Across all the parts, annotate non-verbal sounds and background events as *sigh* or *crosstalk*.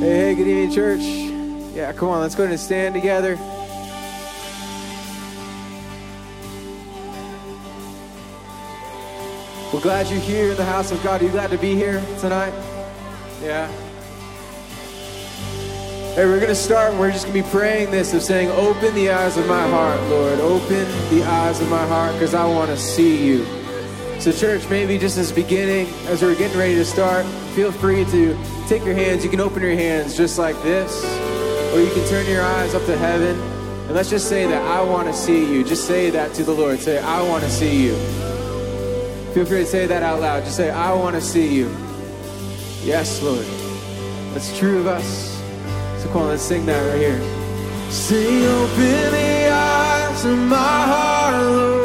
Hey, hey, good evening, church. Yeah, come on, let's go ahead and stand together. We're glad you're here in the house of God. Are you glad to be here tonight? Yeah. Hey, we're going to start and we're just going to be praying this of saying, Open the eyes of my heart, Lord. Open the eyes of my heart because I want to see you. So, church, maybe just as beginning, as we're getting ready to start, feel free to take your hands. You can open your hands just like this, or you can turn your eyes up to heaven. And let's just say that I want to see you. Just say that to the Lord. Say, I want to see you. Feel free to say that out loud. Just say, I want to see you. Yes, Lord. That's true of us. So come on, let's sing that right here. Sing, open the eyes of my heart, Lord.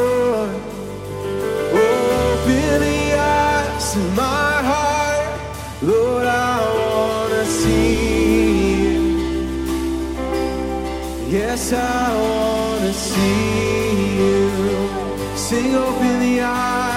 Yes, I want to see you. Sing, open the eyes.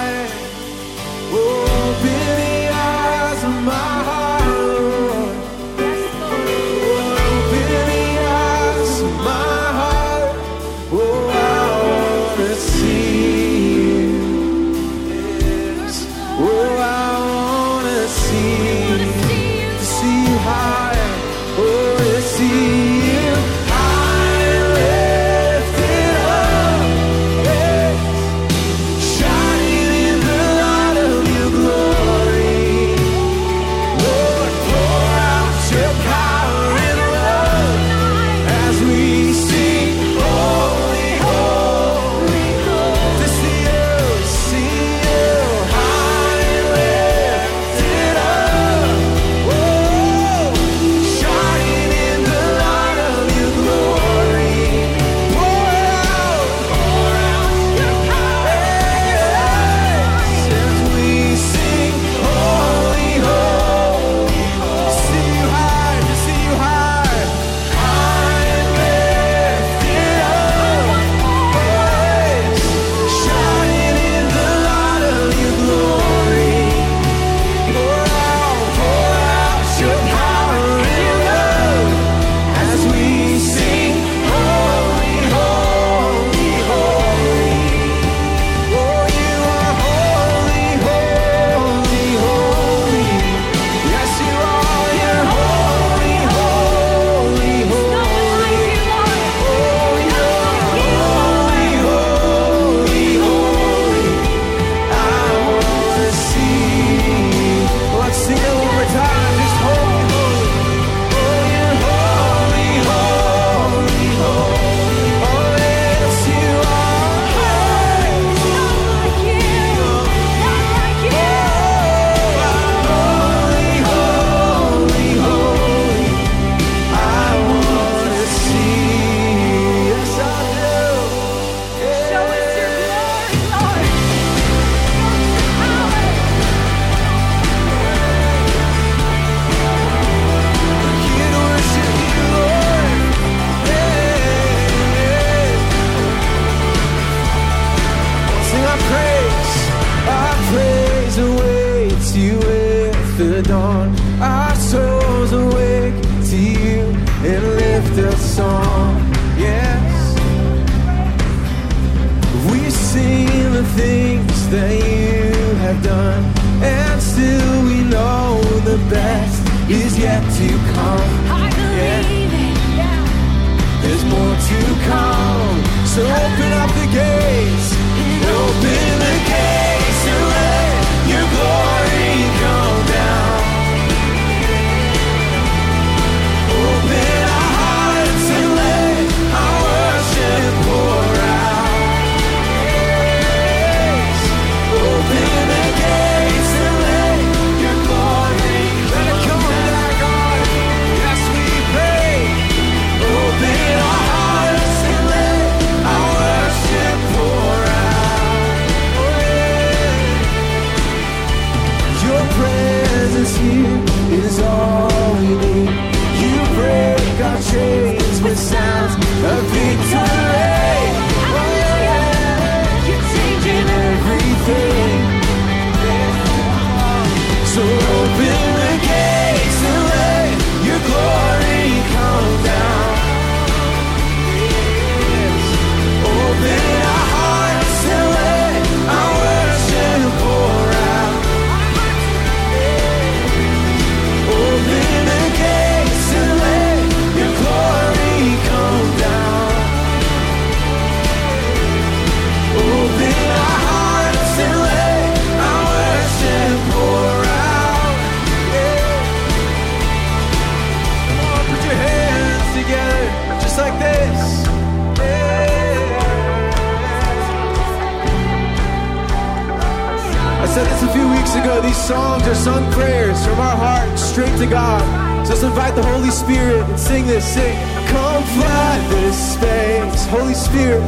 prayers from our heart straight to God. So let's invite the Holy Spirit and sing this. Sing, come fly this space, Holy Spirit.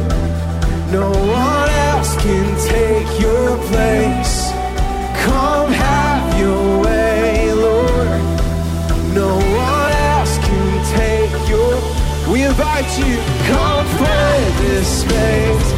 No one else can take your place. Come have your way, Lord. No one else can take your. We invite you, come fly this space.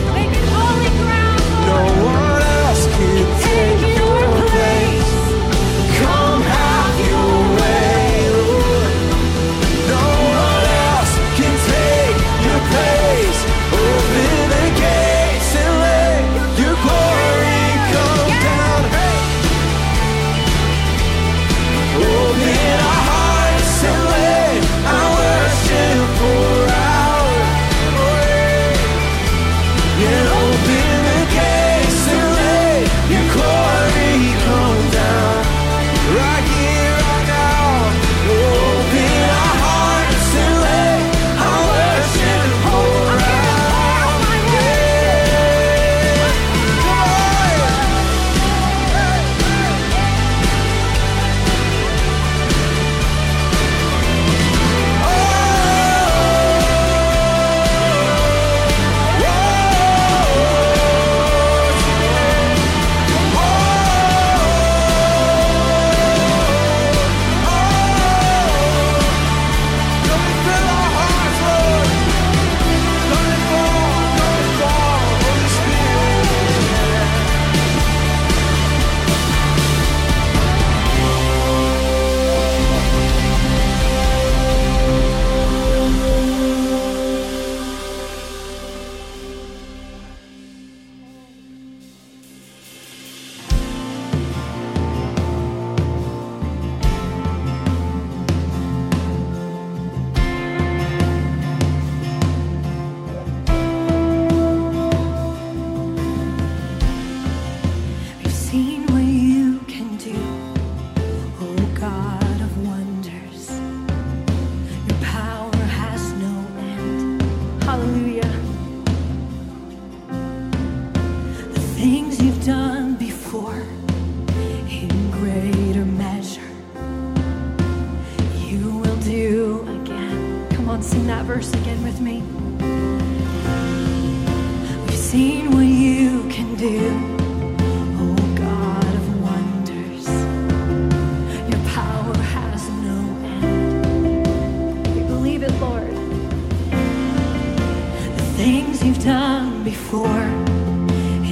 things you've done before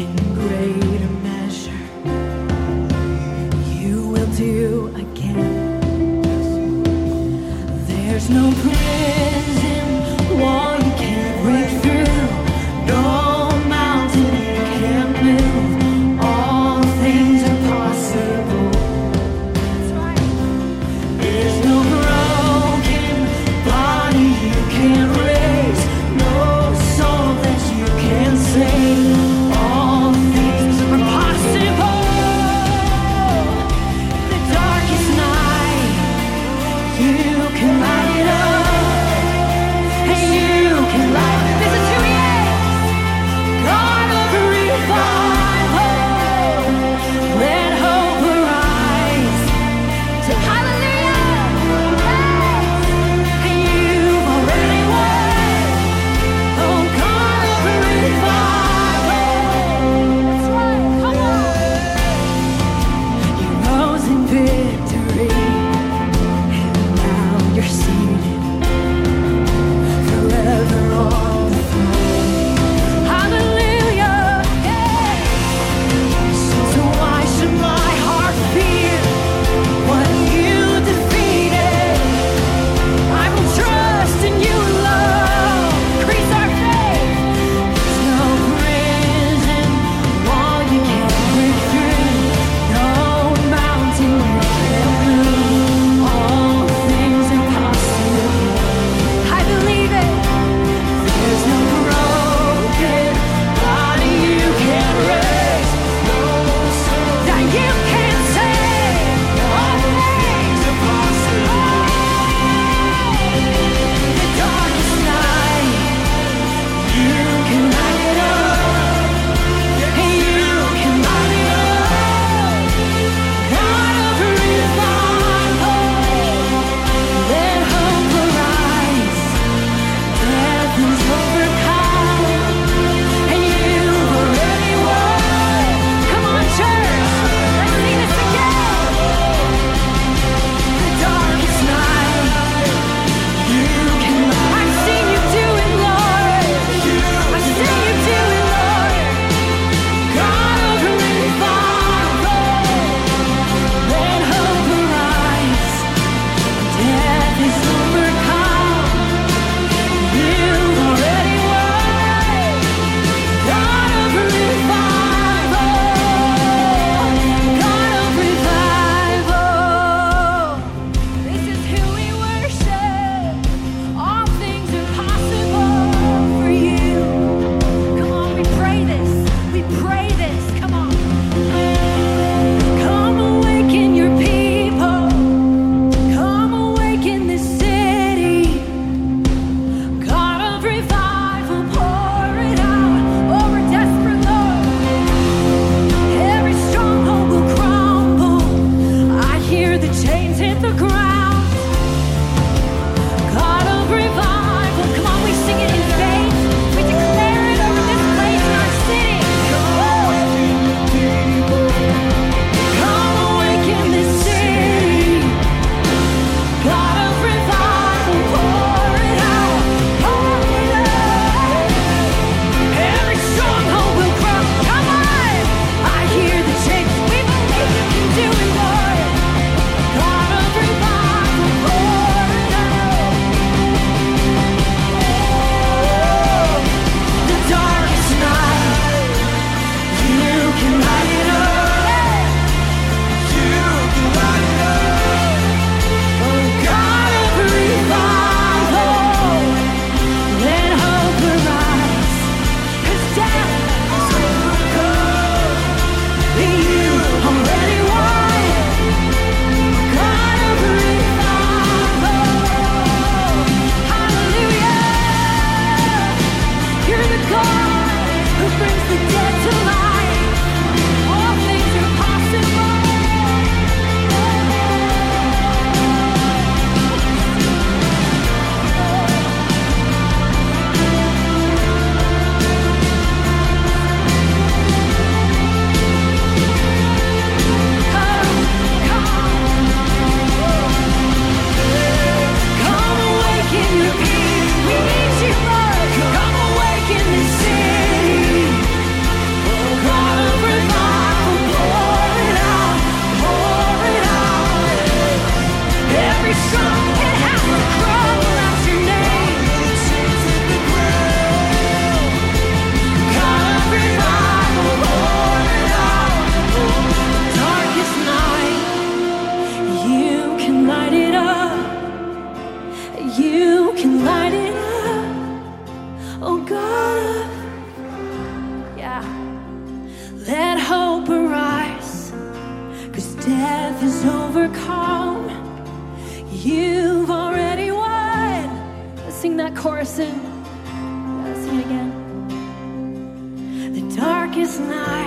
in greater measure. You will do again. There's no prayer It again. The darkest night,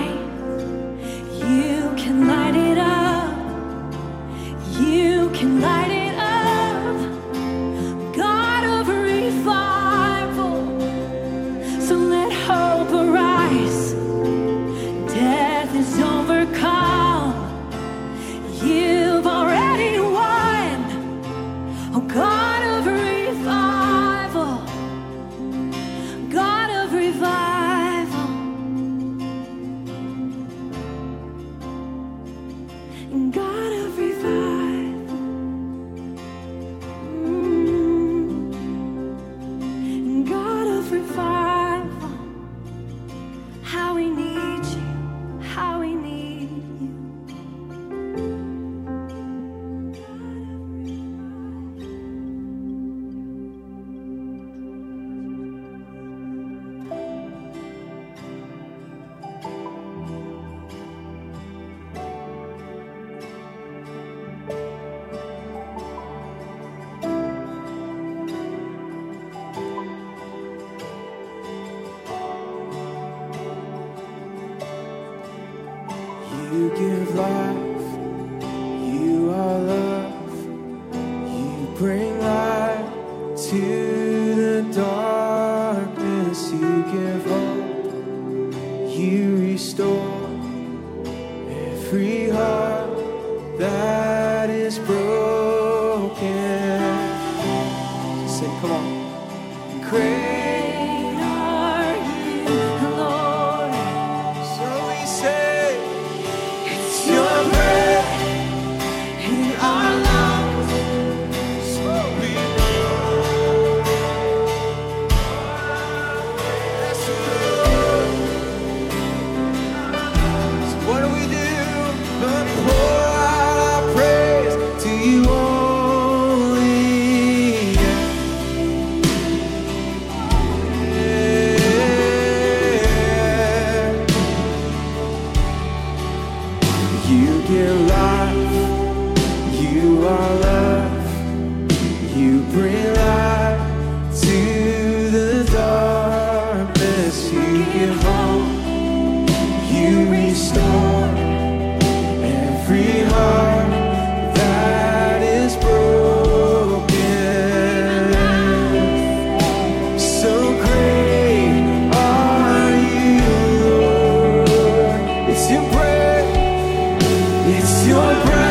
your breath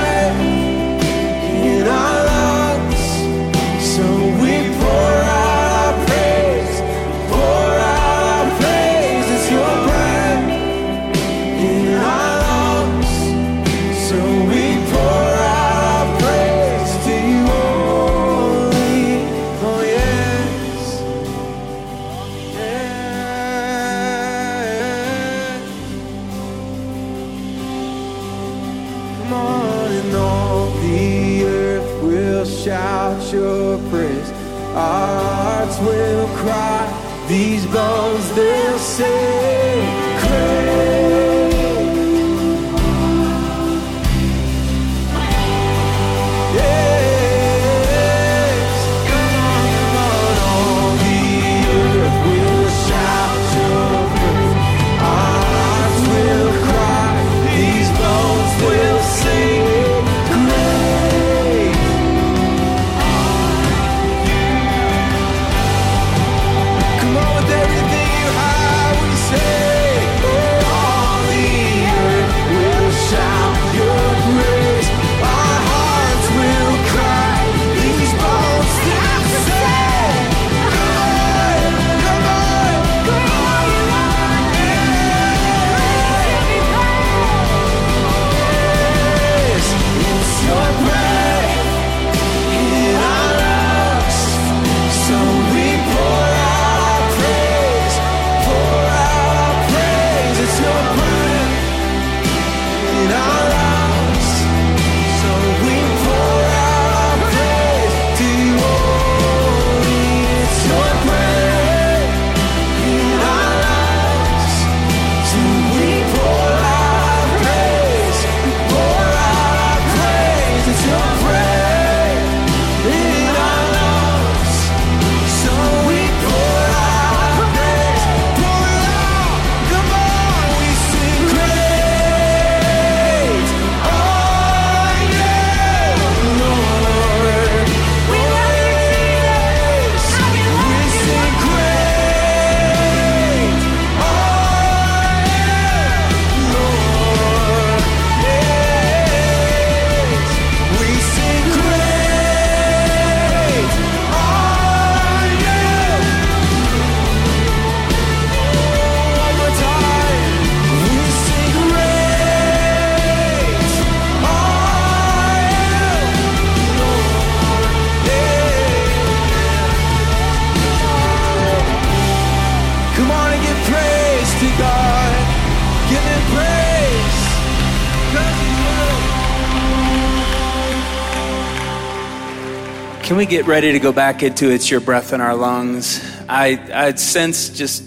Can we get ready to go back into It's Your Breath in Our Lungs? I, I sense just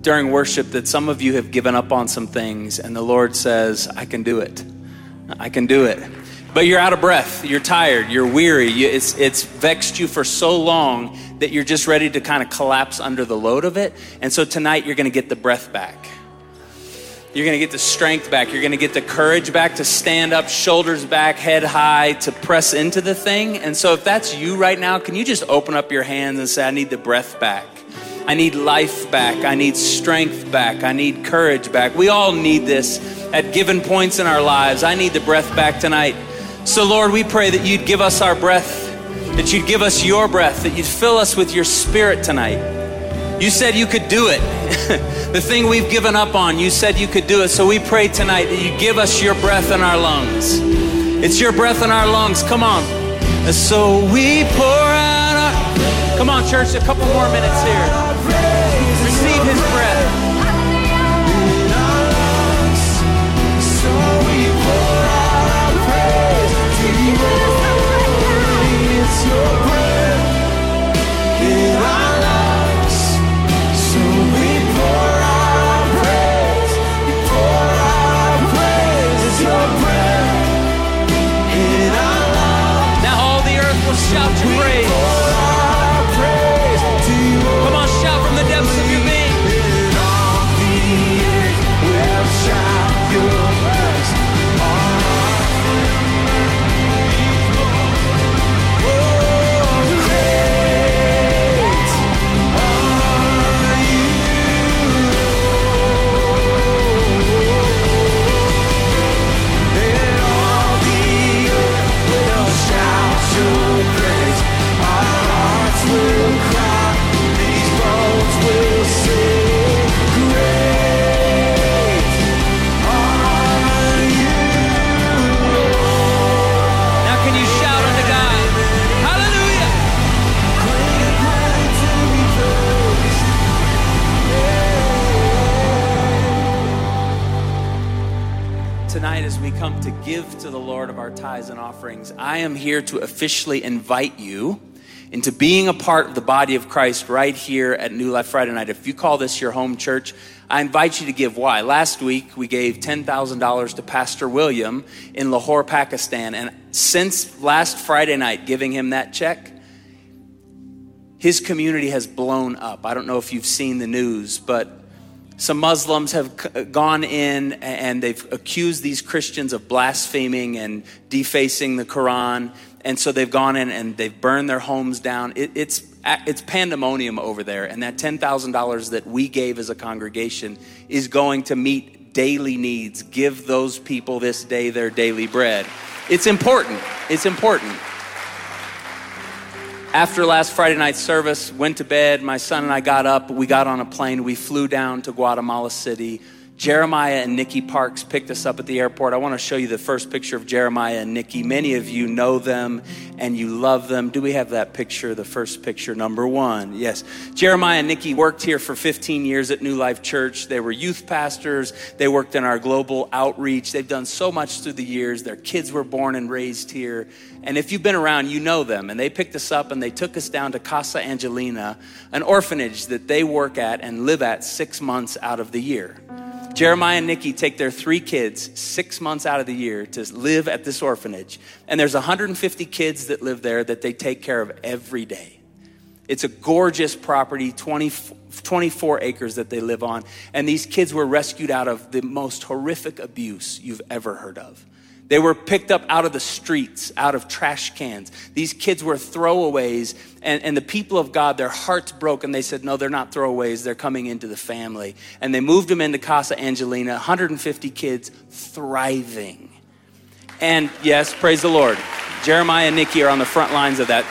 during worship that some of you have given up on some things, and the Lord says, I can do it. I can do it. But you're out of breath, you're tired, you're weary, you, it's, it's vexed you for so long that you're just ready to kind of collapse under the load of it. And so tonight you're going to get the breath back. You're going to get the strength back. You're going to get the courage back to stand up, shoulders back, head high, to press into the thing. And so, if that's you right now, can you just open up your hands and say, I need the breath back? I need life back. I need strength back. I need courage back. We all need this at given points in our lives. I need the breath back tonight. So, Lord, we pray that you'd give us our breath, that you'd give us your breath, that you'd fill us with your spirit tonight. You said you could do it. *laughs* the thing we've given up on, you said you could do it. So we pray tonight that you give us your breath in our lungs. It's your breath in our lungs. Come on. So we pour out our. Come on, church, a couple more minutes here. I am here to officially invite you into being a part of the body of Christ right here at New Life Friday night. If you call this your home church, I invite you to give. Why? Last week we gave $10,000 to Pastor William in Lahore, Pakistan. And since last Friday night, giving him that check, his community has blown up. I don't know if you've seen the news, but some Muslims have gone in and they've accused these Christians of blaspheming and defacing the Quran. And so they've gone in and they've burned their homes down. It, it's, it's pandemonium over there. And that $10,000 that we gave as a congregation is going to meet daily needs. Give those people this day their daily bread. It's important. It's important after last Friday night service, went to bed. My son and I got up. We got on a plane. We flew down to Guatemala City. Jeremiah and Nikki Parks picked us up at the airport. I want to show you the first picture of Jeremiah and Nikki. Many of you know them and you love them. Do we have that picture, the first picture, number one? Yes. Jeremiah and Nikki worked here for 15 years at New Life Church. They were youth pastors, they worked in our global outreach. They've done so much through the years. Their kids were born and raised here. And if you've been around, you know them. And they picked us up and they took us down to Casa Angelina, an orphanage that they work at and live at six months out of the year. Jeremiah and Nikki take their three kids six months out of the year to live at this orphanage. And there's 150 kids that live there that they take care of every day. It's a gorgeous property, 20, 24 acres that they live on. And these kids were rescued out of the most horrific abuse you've ever heard of. They were picked up out of the streets, out of trash cans. These kids were throwaways, and, and the people of God, their hearts broke, and they said, No, they're not throwaways, they're coming into the family. And they moved them into Casa Angelina, 150 kids thriving. And yes, praise the Lord. Jeremiah and Nikki are on the front lines of that.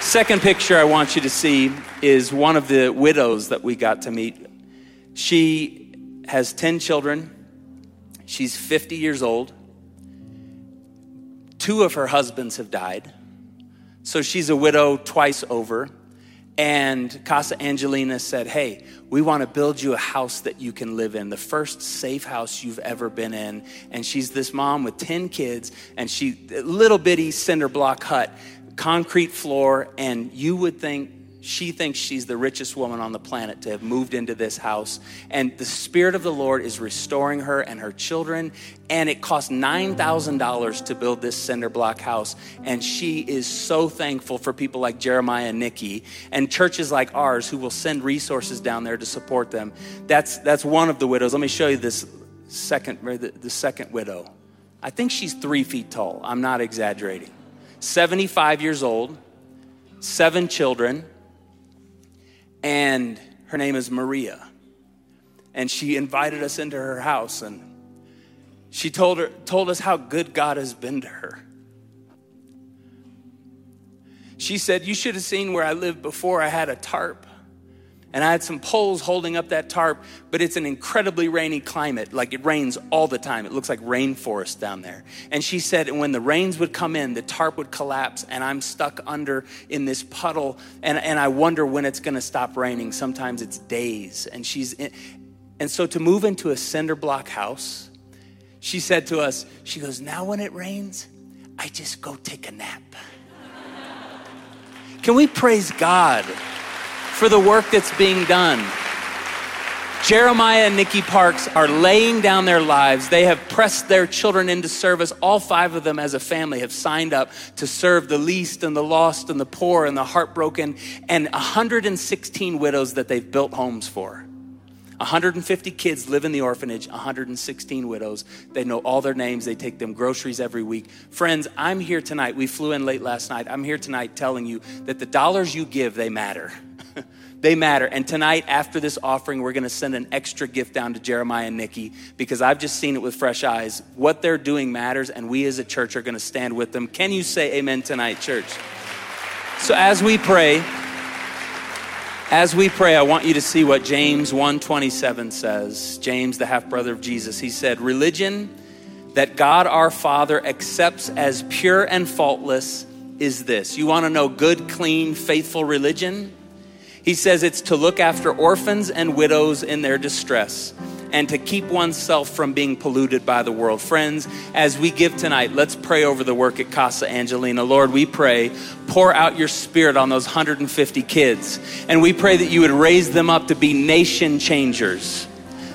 Second picture I want you to see is one of the widows that we got to meet. She has 10 children. She's 50 years old. Two of her husbands have died. So she's a widow twice over. And Casa Angelina said, Hey, we want to build you a house that you can live in, the first safe house you've ever been in. And she's this mom with 10 kids, and she, little bitty cinder block hut. concrete floor, and you would think she thinks she's the richest woman on the planet to have moved into this house. And the Spirit of the Lord is restoring her and her children. And it cost $9,000 to build this cinder block house. And she is so thankful for people like Jeremiah and Nikki and churches like ours who will send resources down there to support them. That's, that's one of the widows. Let me show you this second, the, the second widow. I think she's three feet tall. I'm not exaggerating. 75 years old, seven children and her name is Maria. And she invited us into her house and she told, her, told us how good God has been to her. She said, You should have seen where I lived before I had a tarp and I had some poles holding up that tarp, but it's an incredibly rainy climate. Like it rains all the time. It looks like rainforest down there. And she said, and when the rains would come in, the tarp would collapse, and I'm stuck under in this puddle, and, and I wonder when it's gonna stop raining. Sometimes it's days. And she's in, and so to move into a cinder block house, she said to us, she goes, Now when it rains, I just go take a nap. *laughs* Can we praise God? For the work that's being done. Jeremiah and Nikki Parks are laying down their lives. They have pressed their children into service. All five of them, as a family, have signed up to serve the least and the lost and the poor and the heartbroken, and 116 widows that they've built homes for. 150 kids live in the orphanage, 116 widows. They know all their names. They take them groceries every week. Friends, I'm here tonight. We flew in late last night. I'm here tonight telling you that the dollars you give, they matter. They matter. And tonight, after this offering, we're going to send an extra gift down to Jeremiah and Nikki because I've just seen it with fresh eyes. What they're doing matters, and we as a church are going to stand with them. Can you say amen tonight, church? So as we pray, as we pray, I want you to see what James 1:27 says. James, the half brother of Jesus, he said, "Religion that God our Father accepts as pure and faultless is this. You want to know good, clean, faithful religion? He says it's to look after orphans and widows in their distress and to keep oneself from being polluted by the world. Friends, as we give tonight, let's pray over the work at Casa Angelina. Lord, we pray, pour out your spirit on those 150 kids. And we pray that you would raise them up to be nation changers.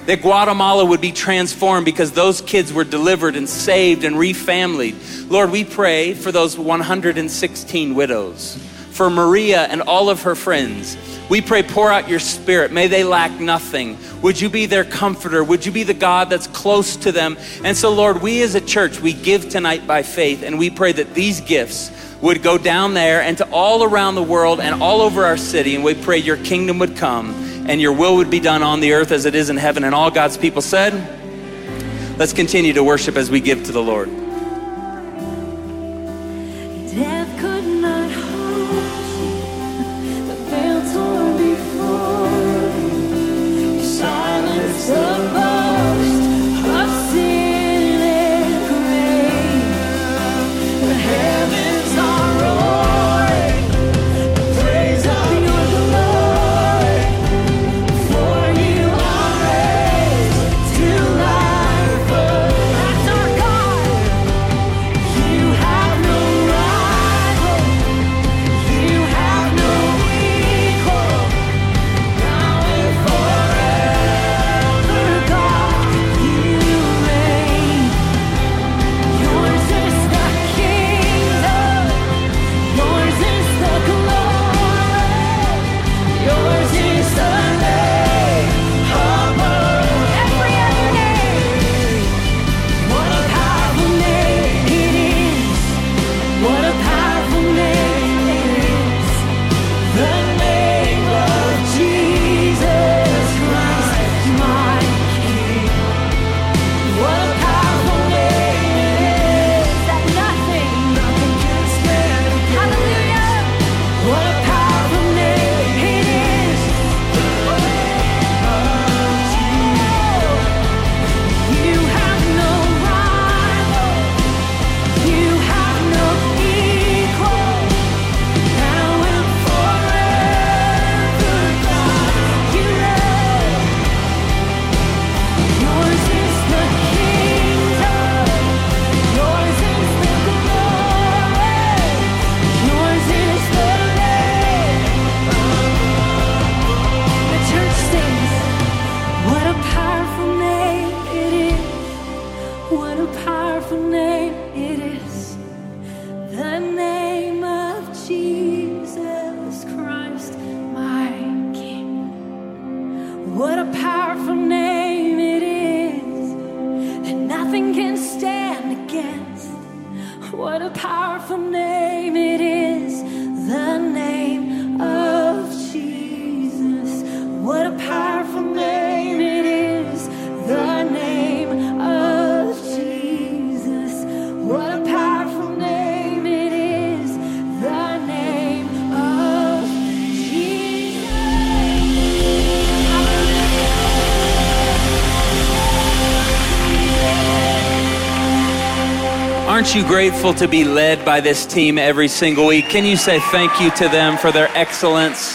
That Guatemala would be transformed because those kids were delivered and saved and refamilied. Lord, we pray for those 116 widows, for Maria and all of her friends. We pray, pour out your spirit. May they lack nothing. Would you be their comforter? Would you be the God that's close to them? And so, Lord, we as a church, we give tonight by faith, and we pray that these gifts would go down there and to all around the world and all over our city. And we pray your kingdom would come and your will would be done on the earth as it is in heaven. And all God's people said, let's continue to worship as we give to the Lord. Silence aren't you grateful to be led by this team every single week? Can you say thank you to them for their excellence?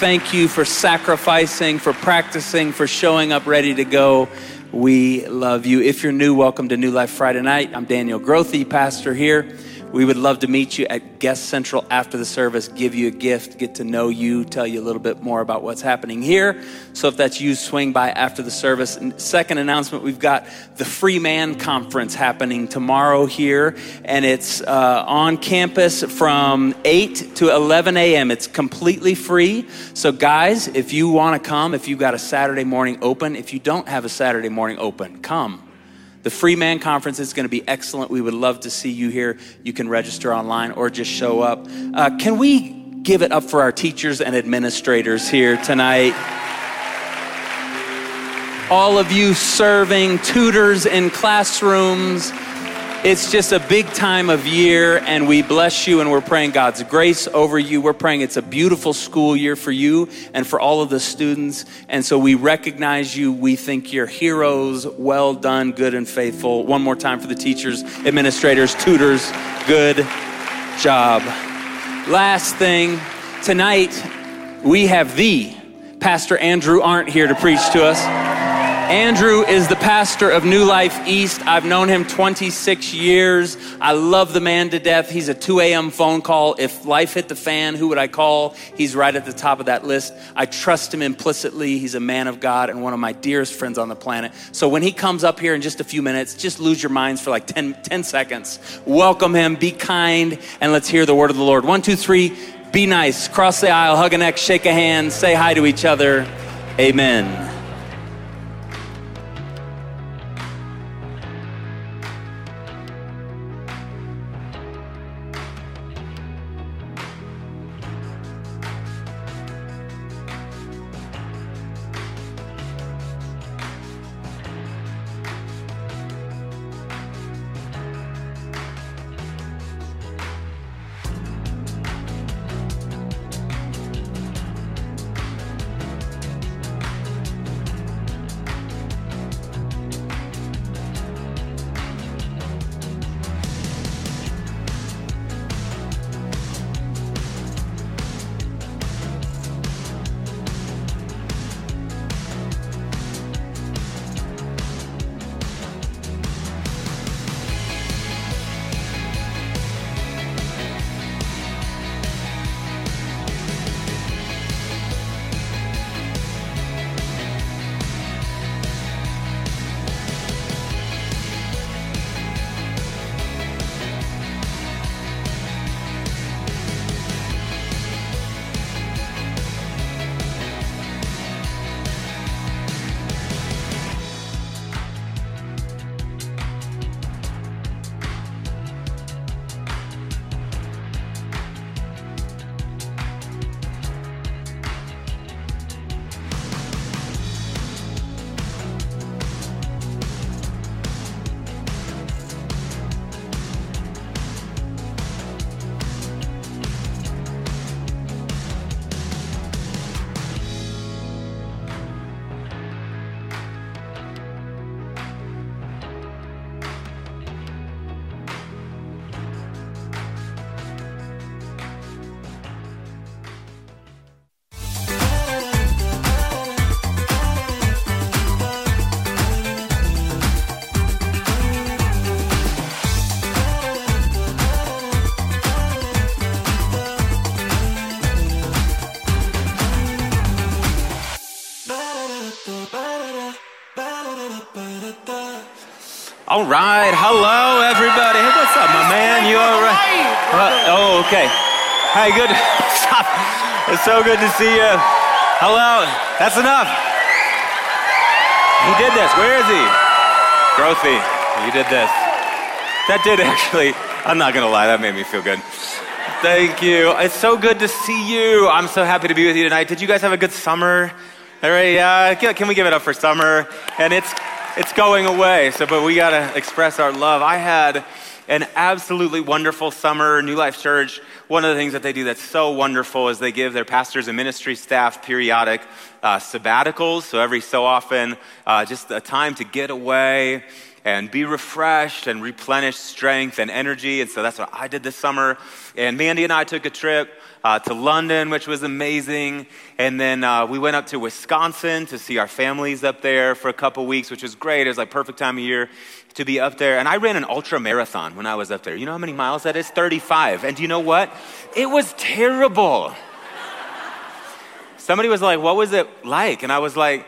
Thank you for sacrificing, for practicing, for showing up ready to go. We love you. If you're new, welcome to New Life Friday night. I'm Daniel Grothe, pastor here. We would love to meet you at Guest Central after the service, give you a gift, get to know you, tell you a little bit more about what's happening here. So if that's you, swing by after the service. And second announcement, we've got the Free Man Conference happening tomorrow here, and it's uh, on campus from 8 to 11 a.m. It's completely free. So guys, if you want to come, if you've got a Saturday morning open, if you don't have a Saturday morning open, come. The Free Man Conference is going to be excellent. We would love to see you here. You can register online or just show up. Uh, can we give it up for our teachers and administrators here tonight? All of you serving tutors in classrooms. It's just a big time of year, and we bless you and we're praying God's grace over you. We're praying it's a beautiful school year for you and for all of the students. And so we recognize you. We think you're heroes. Well done, good and faithful. One more time for the teachers, administrators, tutors. Good job. Last thing, tonight we have the Pastor Andrew Arndt here to preach to us. Andrew is the pastor of New Life East. I've known him 26 years. I love the man to death. He's a 2 a.m. phone call. If life hit the fan, who would I call? He's right at the top of that list. I trust him implicitly. He's a man of God and one of my dearest friends on the planet. So when he comes up here in just a few minutes, just lose your minds for like 10, 10 seconds. Welcome him, be kind, and let's hear the word of the Lord. One, two, three, be nice. Cross the aisle, hug a neck, shake a hand, say hi to each other. Amen. All right. Hello, everybody. Hey, what's up, my man? You all right? Uh, oh, okay. Hey, good. Stop. *laughs* It's so good to see you. Hello. That's enough. He did this. Where is he? Grothe, you did this. That did actually. I'm not gonna lie. That made me feel good. Thank you. It's so good to see you. I'm so happy to be with you tonight. Did you guys have a good summer? All right. Yeah. Can we give it up for summer? And it's it's going away. So, but we got to express our love. I had an absolutely wonderful summer. New Life Church, one of the things that they do that's so wonderful is they give their pastors and ministry staff periodic uh, sabbaticals. So every so often, uh, just a time to get away and be refreshed and replenish strength and energy. And so that's what I did this summer. And Mandy and I took a trip uh, to London, which was amazing. And then uh, we went up to Wisconsin to see our families up there for a couple weeks, which was great. It was like perfect time of year to be up there. And I ran an ultra marathon when I was up there. You know how many miles that is? 35. And do you know what? It was terrible. Somebody was like, What was it like? And I was like,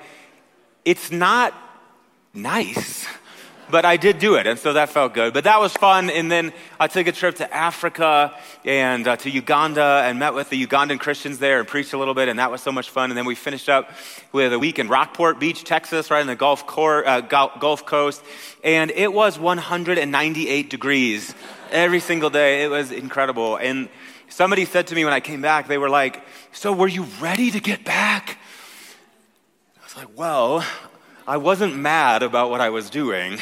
It's not nice but I did do it, and so that felt good. But that was fun. And then I took a trip to Africa and uh, to Uganda and met with the Ugandan Christians there and preached a little bit, and that was so much fun. And then we finished up with a week in Rockport Beach, Texas, right in the Gulf, Cor- uh, Gulf Coast, and it was 198 degrees every single day. It was incredible. And somebody said to me when I came back, they were like, "So were you ready to get back?" I was like, "Well." I wasn't mad about what I was doing,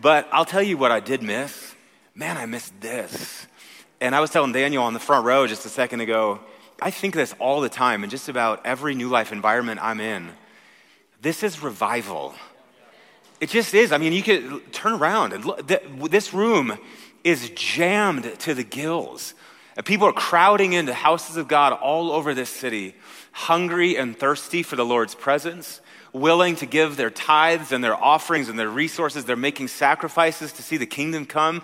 but I'll tell you what I did miss. Man, I missed this. And I was telling Daniel on the front row just a second ago, I think this all the time in just about every new life environment I'm in. This is revival. It just is. I mean, you could turn around and look. This room is jammed to the gills. People are crowding into houses of God all over this city, hungry and thirsty for the Lord's presence willing to give their tithes and their offerings and their resources. They're making sacrifices to see the kingdom come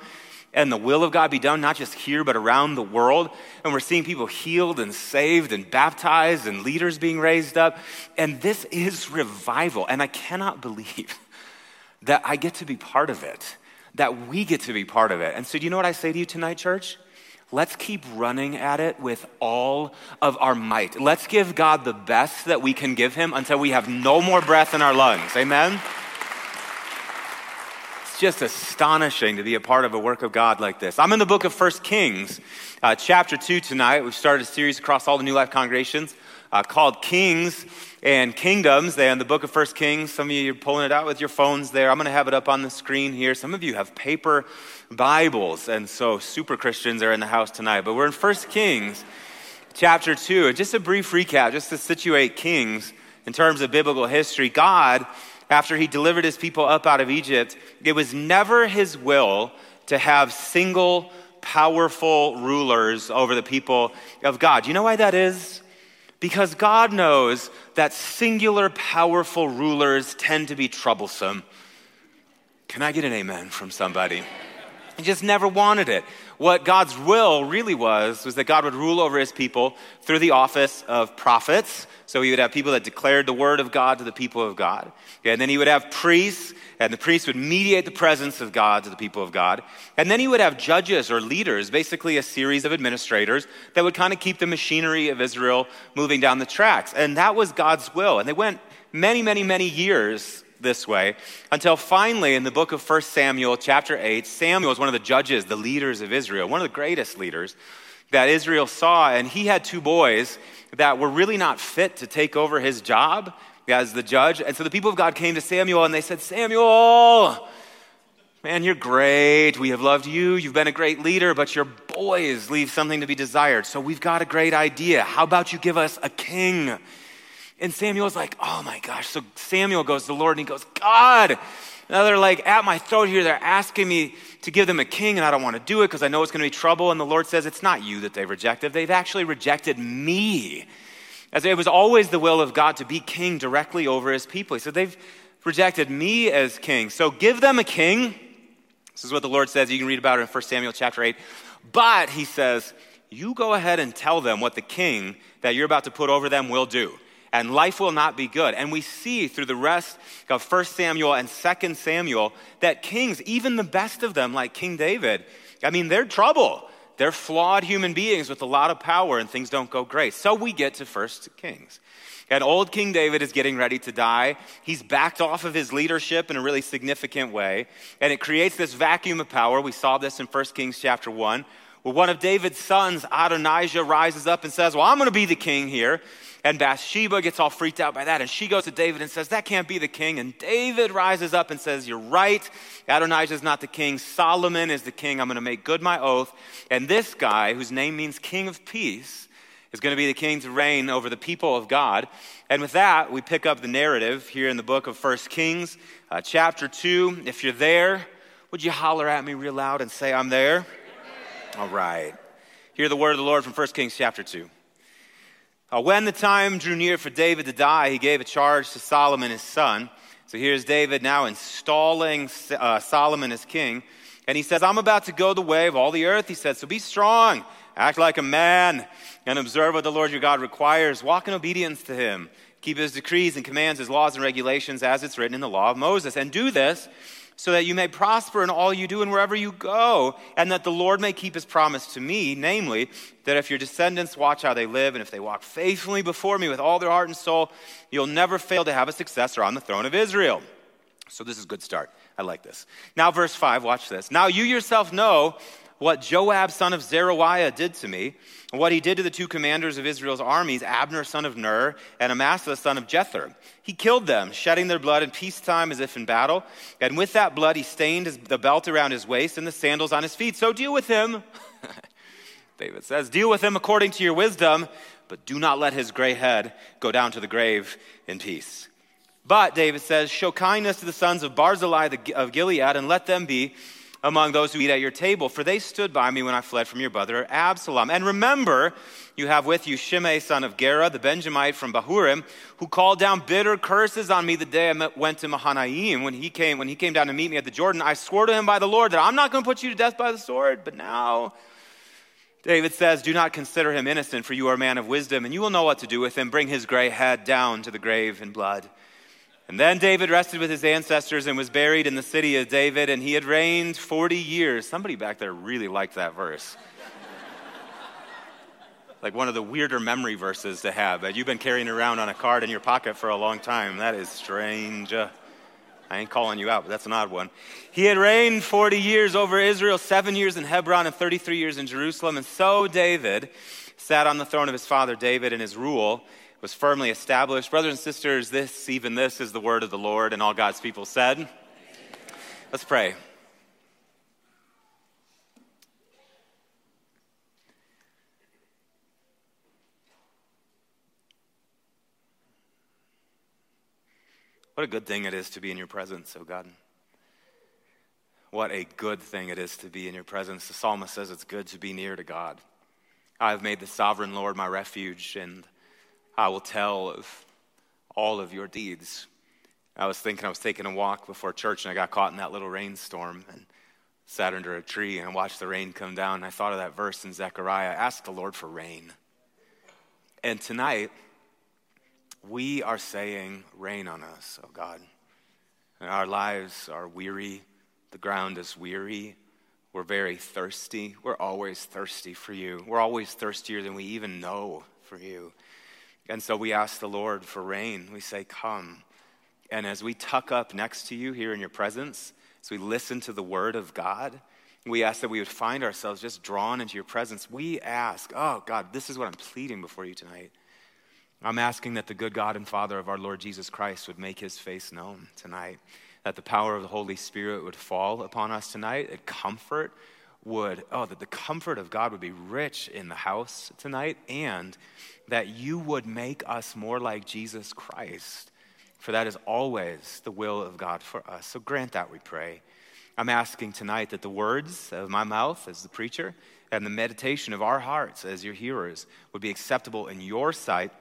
and the will of God be done, not just here, but around the world. And we're seeing people healed and saved and baptized and leaders being raised up. And this is revival. And I cannot believe *laughs* that I get to be part of it, that we get to be part of it. And so, do you know what I say to you tonight, church? Let's keep running at it with all of our might. Let's give God the best that we can give Him until we have no more breath in our lungs. Amen? It's just astonishing to be a part of a work of God like this. I'm in the book of First Kings, uh, chapter 2 tonight. We've started a series across all the New Life congregations uh, called Kings and Kingdoms. There in the book of First Kings. Some of you are pulling it out with your phones there. I'm going to have it up on the screen here. Some of you have paper Bibles, and so super Christians are in the house tonight. But we're in First Kings chapter 2. And just a brief recap, just to situate Kings in terms of biblical history. God, after he delivered his people up out of Egypt, it was never his will to have single, powerful rulers over the people of God. You know why that is? Because God knows that singular, powerful rulers tend to be troublesome. Can I get an amen from somebody? He just never wanted it. What God's will really was was that God would rule over his people through the office of prophets. So he would have people that declared the word of God to the people of God. Okay, and then he would have priests, and the priests would mediate the presence of God to the people of God. And then he would have judges or leaders, basically a series of administrators that would kind of keep the machinery of Israel moving down the tracks. And that was God's will. And they went many, many, many years this way until finally in the book of 1 Samuel, chapter 8, Samuel is one of the judges, the leaders of Israel, one of the greatest leaders that Israel saw. And he had two boys that were really not fit to take over his job as the judge. And so the people of God came to Samuel and they said, Samuel, man, you're great. We have loved you. You've been a great leader, but your boys leave something to be desired. So we've got a great idea. How about you give us a king? And Samuel's like, oh my gosh. So Samuel goes to the Lord and he goes, God. Now they're like at my throat here. They're asking me to give them a king, and I don't want to do it because I know it's going to be trouble. And the Lord says, It's not you that they've rejected. They've actually rejected me. As it was always the will of God to be king directly over his people. He said, They've rejected me as king. So give them a king. This is what the Lord says. You can read about it in 1 Samuel chapter 8. But, he says, you go ahead and tell them what the king that you're about to put over them will do and life will not be good. And we see through the rest of 1 Samuel and 2 Samuel that kings, even the best of them, like King David, I mean, they're trouble. They're flawed human beings with a lot of power, and things don't go great. So we get to 1 Kings. And old King David is getting ready to die. He's backed off of his leadership in a really significant way. And it creates this vacuum of power. We saw this in 1 Kings chapter 1, where one of David's sons, Adonijah, rises up and says, Well, I'm going to be the king here. And Bathsheba gets all freaked out by that. And she goes to David and says, That can't be the king. And David rises up and says, You're right. Adonijah is not the king. Solomon is the king. I'm going to make good my oath. And this guy, whose name means king of peace, is going to be the king to reign over the people of God. And with that, we pick up the narrative here in the book of First Kings, uh, chapter 2. If you're there, would you holler at me real loud and say, I'm there? All right. Hear the word of the Lord from 1 Kings chapter 2. Uh, when the time drew near for David to die, he gave a charge to Solomon his son. So here's David now installing uh, Solomon as king. And he says, I'm about to go the way of all the earth. He said, So be strong, act like a man, and observe what the Lord your God requires. Walk in obedience to him. Keep his decrees and commands, his laws and regulations as it's written in the law of Moses. And do this so that you may prosper in all you do and wherever you go, and that the Lord may keep his promise to me, namely, that if your descendants watch how they live, and if they walk faithfully before me with all their heart and soul, you'll never fail to have a successor on the throne of Israel. So this is a good start. I like this. Now, verse 5, watch this. Now you yourself know what Joab, son of Zeruiah, did to me, and what he did to the two commanders of Israel's armies, Abner, son of Ner, and Amasa, son of Jether. He killed them, shedding their blood in peacetime as if in battle. And with that blood, he stained his, the belt around his waist and the sandals on his feet. So deal with him. *laughs* David says, Deal with him according to your wisdom, but do not let his gray head go down to the grave in peace. But, David says, Show kindness to the sons of Barzillai of Gilead, and let them be among those who eat at your table, for they stood by me when I fled from your brother Absalom. And remember, you have with you Shimei, son of Gera, the Benjamite from Bahurim, who called down bitter curses on me the day I went to Mahanaim. When he came, when he came down to meet me at the Jordan, I swore to him by the Lord that I'm not going to put you to death by the sword. But now, David says, Do not consider him innocent, for you are a man of wisdom, and you will know what to do with him. Bring his gray head down to the grave in blood. And then David rested with his ancestors and was buried in the city of David, and he had reigned 40 years. Somebody back there really liked that verse. *laughs* like one of the weirder memory verses to have that you've been carrying around on a card in your pocket for a long time. That is strange. Uh, I ain't calling you out, but that's an odd one. He had reigned 40 years over Israel, seven years in Hebron, and 33 years in Jerusalem. And so David sat on the throne of his father David, and his rule was firmly established. Brothers and sisters, this, even this, is the word of the Lord, and all God's people said. Let's pray. What a good thing it is to be in your presence, oh God. What a good thing it is to be in your presence. The psalmist says it's good to be near to God. I have made the sovereign Lord my refuge, and I will tell of all of your deeds. I was thinking I was taking a walk before church and I got caught in that little rainstorm and sat under a tree and watched the rain come down. And I thought of that verse in Zechariah ask the Lord for rain. And tonight, we are saying, Rain on us, oh God. And our lives are weary. The ground is weary. We're very thirsty. We're always thirsty for you. We're always thirstier than we even know for you. And so we ask the Lord for rain. We say, Come. And as we tuck up next to you here in your presence, as we listen to the word of God, we ask that we would find ourselves just drawn into your presence. We ask, Oh, God, this is what I'm pleading before you tonight. I'm asking that the good God and Father of our Lord Jesus Christ would make his face known tonight, that the power of the Holy Spirit would fall upon us tonight, that comfort would, oh, that the comfort of God would be rich in the house tonight, and that you would make us more like Jesus Christ. For that is always the will of God for us. So grant that, we pray. I'm asking tonight that the words of my mouth as the preacher and the meditation of our hearts as your hearers would be acceptable in your sight,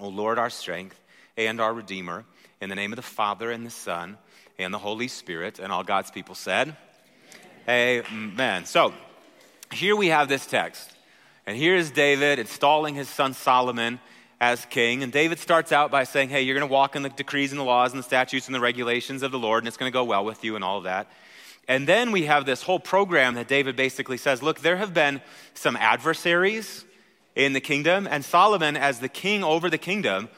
O Lord, our strength and our Redeemer. In the name of the Father and the Son and the Holy Spirit. And all God's people said, Amen. So here we have this text. And here is David installing his son Solomon as king. And David starts out by saying, Hey, you're going to walk in the decrees and the laws and the statutes and the regulations of the Lord, and it's going to go well with you and all of that. And then we have this whole program that David basically says, Look, there have been some adversaries in the kingdom, and Solomon, as the king over the kingdom,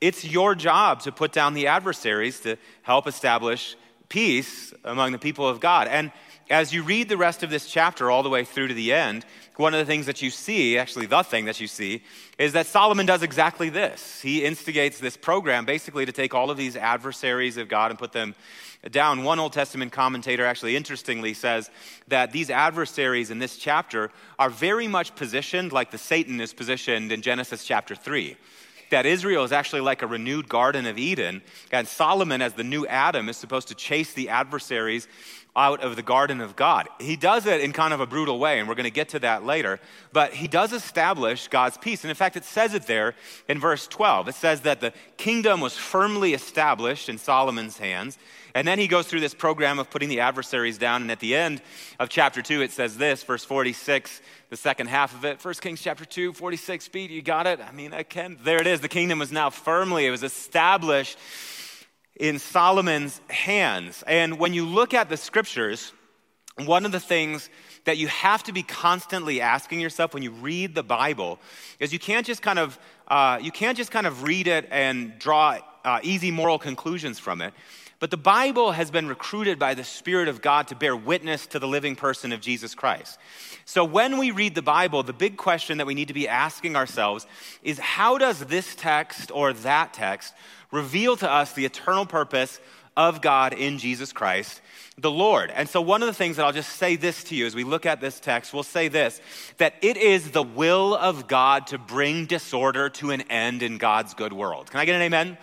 it's your job to put down the adversaries to help establish peace among the people of God. And as you read the rest of this chapter all the way through to the end, one of the things that you see, actually, the thing that you see, is that Solomon does exactly this. He instigates this program basically to take all of these adversaries of God and put them down. One Old Testament commentator actually interestingly says that these adversaries in this chapter are very much positioned like the Satan is positioned in Genesis chapter 3 that Israel is actually like a renewed Garden of Eden, and Solomon, as the new Adam, is supposed to chase the adversaries out of the garden of God. He does it in kind of a brutal way, and we're going to get to that later. But he does establish God's peace. And in fact, it says it there in verse 12. It says that the kingdom was firmly established in Solomon's hands. And then he goes through this program of putting the adversaries down. And at the end of chapter 2, it says this, verse 46, the second half of it. 1 Kings chapter 2, 46 feet. You got it? I mean, I can. There it is. The kingdom was now firmly, it was established in Solomon's hands. And when you look at the scriptures, one of the things that you have to be constantly asking yourself when you read the Bible is you can't just kind of uh, you can't just kind of read it and draw uh, easy moral conclusions from it. But the Bible has been recruited by the Spirit of God to bear witness to the living person of Jesus Christ. So when we read the Bible, the big question that we need to be asking ourselves is how does this text or that text reveal to us the eternal purpose of God in Jesus Christ, the Lord. And so, one of the things that I'll just say this to you as we look at this text, we'll say this that it is the will of God to bring disorder to an end in God's good world. Can I get an amen?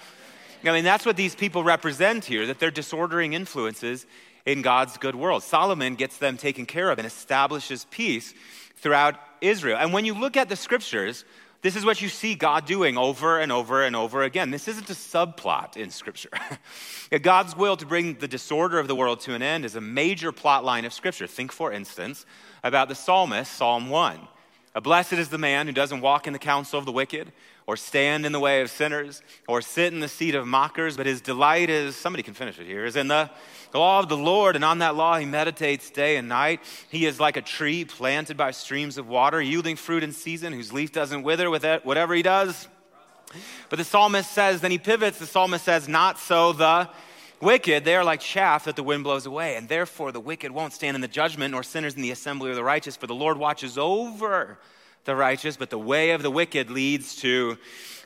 I mean, that's what these people represent here, that they're disordering influences in God's good world. Solomon gets them taken care of and establishes peace throughout Israel. And when you look at the scriptures, this is what you see God doing over and over and over again. This isn't a subplot in Scripture. *laughs* God's will to bring the disorder of the world to an end is a major plot line of Scripture. Think, for instance, about the psalmist, Psalm 1. A blessed is the man who doesn't walk in the counsel of the wicked, or stand in the way of sinners, or sit in the seat of mockers, but his delight is, somebody can finish it here, is in the law of the Lord, and on that law he meditates day and night. He is like a tree planted by streams of water, yielding fruit in season, whose leaf doesn't wither with it, whatever he does. But the psalmist says, then he pivots, the psalmist says, Not so the wicked. They are like chaff that the wind blows away. And therefore the wicked won't stand in the judgment, nor sinners in the assembly of the righteous, for the Lord watches over the righteous, but the way of the wicked leads to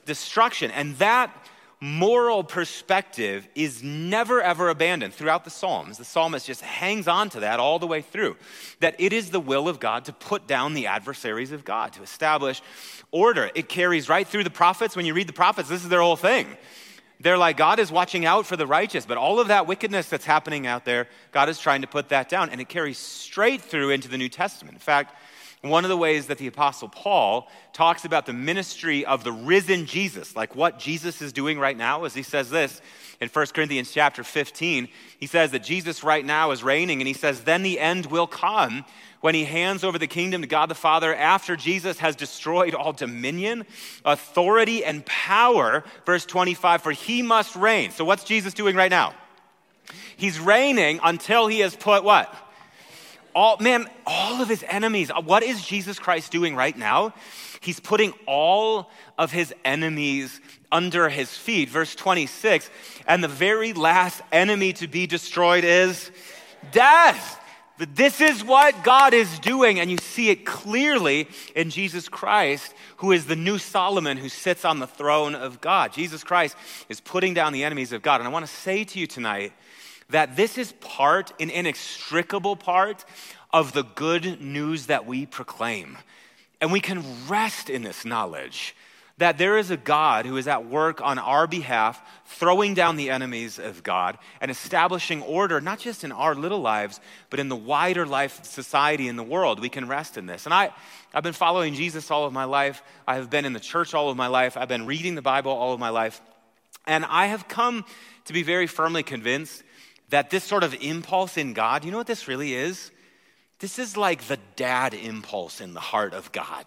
destruction. And that moral perspective is never ever abandoned throughout the Psalms. The psalmist just hangs on to that all the way through. That it is the will of God to put down the adversaries of God, to establish order. It carries right through the prophets. When you read the prophets, this is their whole thing. They're like, God is watching out for the righteous, but all of that wickedness that's happening out there, God is trying to put that down. And it carries straight through into the New Testament. In fact, one of the ways that the Apostle Paul talks about the ministry of the risen Jesus, like what Jesus is doing right now, is he says this in 1 Corinthians chapter 15. He says that Jesus right now is reigning, and he says, Then the end will come when he hands over the kingdom to God the Father after Jesus has destroyed all dominion, authority, and power. Verse 25, for he must reign. So, what's Jesus doing right now? He's reigning until he has put what? All, man, all of his enemies. Uh, what is Jesus Christ doing right now? He's putting all of his enemies under his feet. Verse 26 and the very last enemy to be destroyed is death. But this is what God is doing, and you see it clearly in Jesus Christ, who is the new Solomon who sits on the throne of God. Jesus Christ is putting down the enemies of God. And I want to say to you tonight that this is part, an inextricable part of the good news that we proclaim. And we can rest in this knowledge that there is a God who is at work on our behalf, throwing down the enemies of God and establishing order, not just in our little lives, but in the wider life society in the world. We can rest in this. And I, I've been following Jesus all of my life. I have been in the church all of my life. I've been reading the Bible all of my life. And I have come to be very firmly convinced that this sort of impulse in God, you know what this really is? This is like the dad impulse in the heart of God.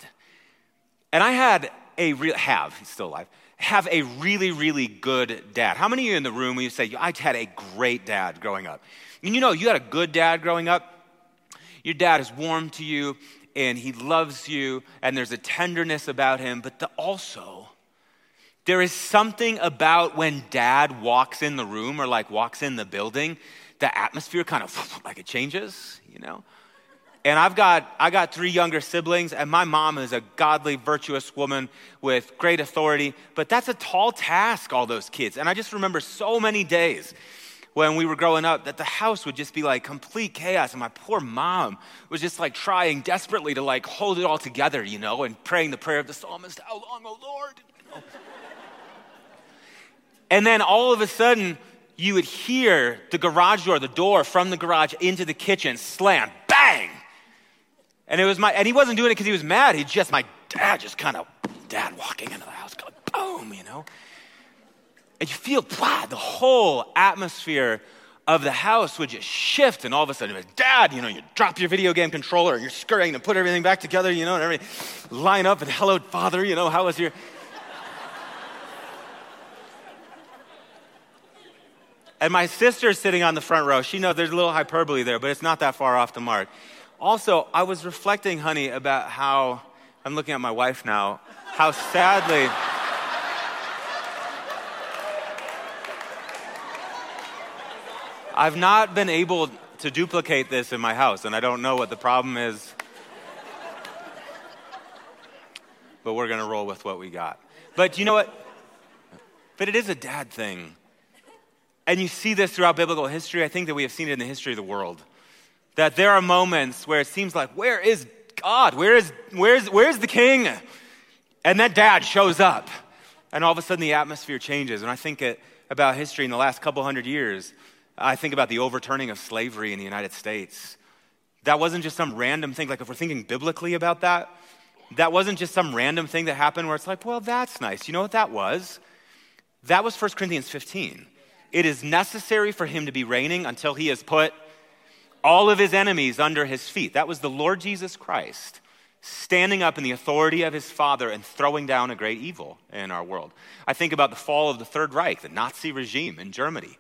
And I had a real, have, he's still alive, have a really, really good dad. How many of you in the room when you say, I had a great dad growing up? And you know, you had a good dad growing up. Your dad is warm to you and he loves you and there's a tenderness about him, but the, also, there is something about when dad walks in the room or like walks in the building the atmosphere kind of *laughs* like it changes, you know? And I've got, I got three younger siblings, and my mom is a godly, virtuous woman with great authority. But that's a tall task, all those kids. And I just remember so many days when we were growing up that the house would just be like complete chaos. And my poor mom was just like trying desperately to like hold it all together, you know, and praying the prayer of the psalmist, How long, O Lord? You know? And then all of a sudden, you would hear the garage door, the door from the garage into the kitchen slam, bang! And it was my, and he wasn't doing it because he was mad. He just, my dad just kind of, dad walking into the house, going, boom, you know? And you feel, wow, the whole atmosphere of the house would just shift, and all of a sudden, it was, dad, you know, you drop your video game controller, and you're scurrying to put everything back together, you know, and everything line up, and hello, father, you know, how was your. And my sister's sitting on the front row. She knows there's a little hyperbole there, but it's not that far off the mark. Also, I was reflecting, honey, about how I'm looking at my wife now, how sadly. I've not been able to duplicate this in my house, and I don't know what the problem is. But we're going to roll with what we got. But you know what? But it is a dad thing. And you see this throughout biblical history. I think that we have seen it in the history of the world. That there are moments where it seems like, where is God? Where is, where's, where's the king? And that dad shows up. And all of a sudden the atmosphere changes. And I think it, about history in the last couple hundred years. I think about the overturning of slavery in the United States. That wasn't just some random thing. Like, if we're thinking biblically about that, that wasn't just some random thing that happened where it's like, well, that's nice. You know what that was? That was 1 Corinthians 15. It is necessary for him to be reigning until he has put all of his enemies under his feet. That was the Lord Jesus Christ standing up in the authority of his Father and throwing down a great evil in our world. I think about the fall of the Third Reich, the Nazi regime in Germany.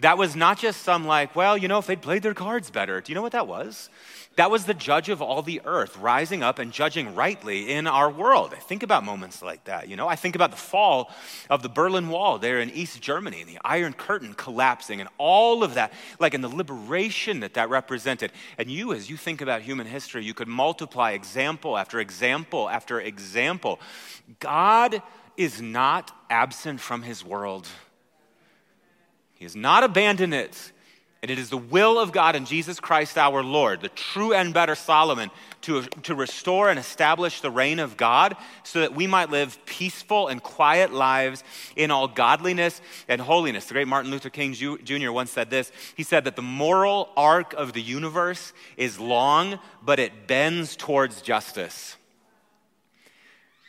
That was not just some like, well, you know, if they'd played their cards better. Do you know what that was? That was the judge of all the earth rising up and judging rightly in our world. I think about moments like that, you know. I think about the fall of the Berlin Wall there in East Germany and the Iron Curtain collapsing and all of that, like in the liberation that that represented. And you, as you think about human history, you could multiply example after example after example. God is not absent from his world. He has not abandoned it. And it is the will of God and Jesus Christ our Lord, the true and better Solomon, to, to restore and establish the reign of God so that we might live peaceful and quiet lives in all godliness and holiness. The great Martin Luther King Jr. once said this He said that the moral arc of the universe is long, but it bends towards justice.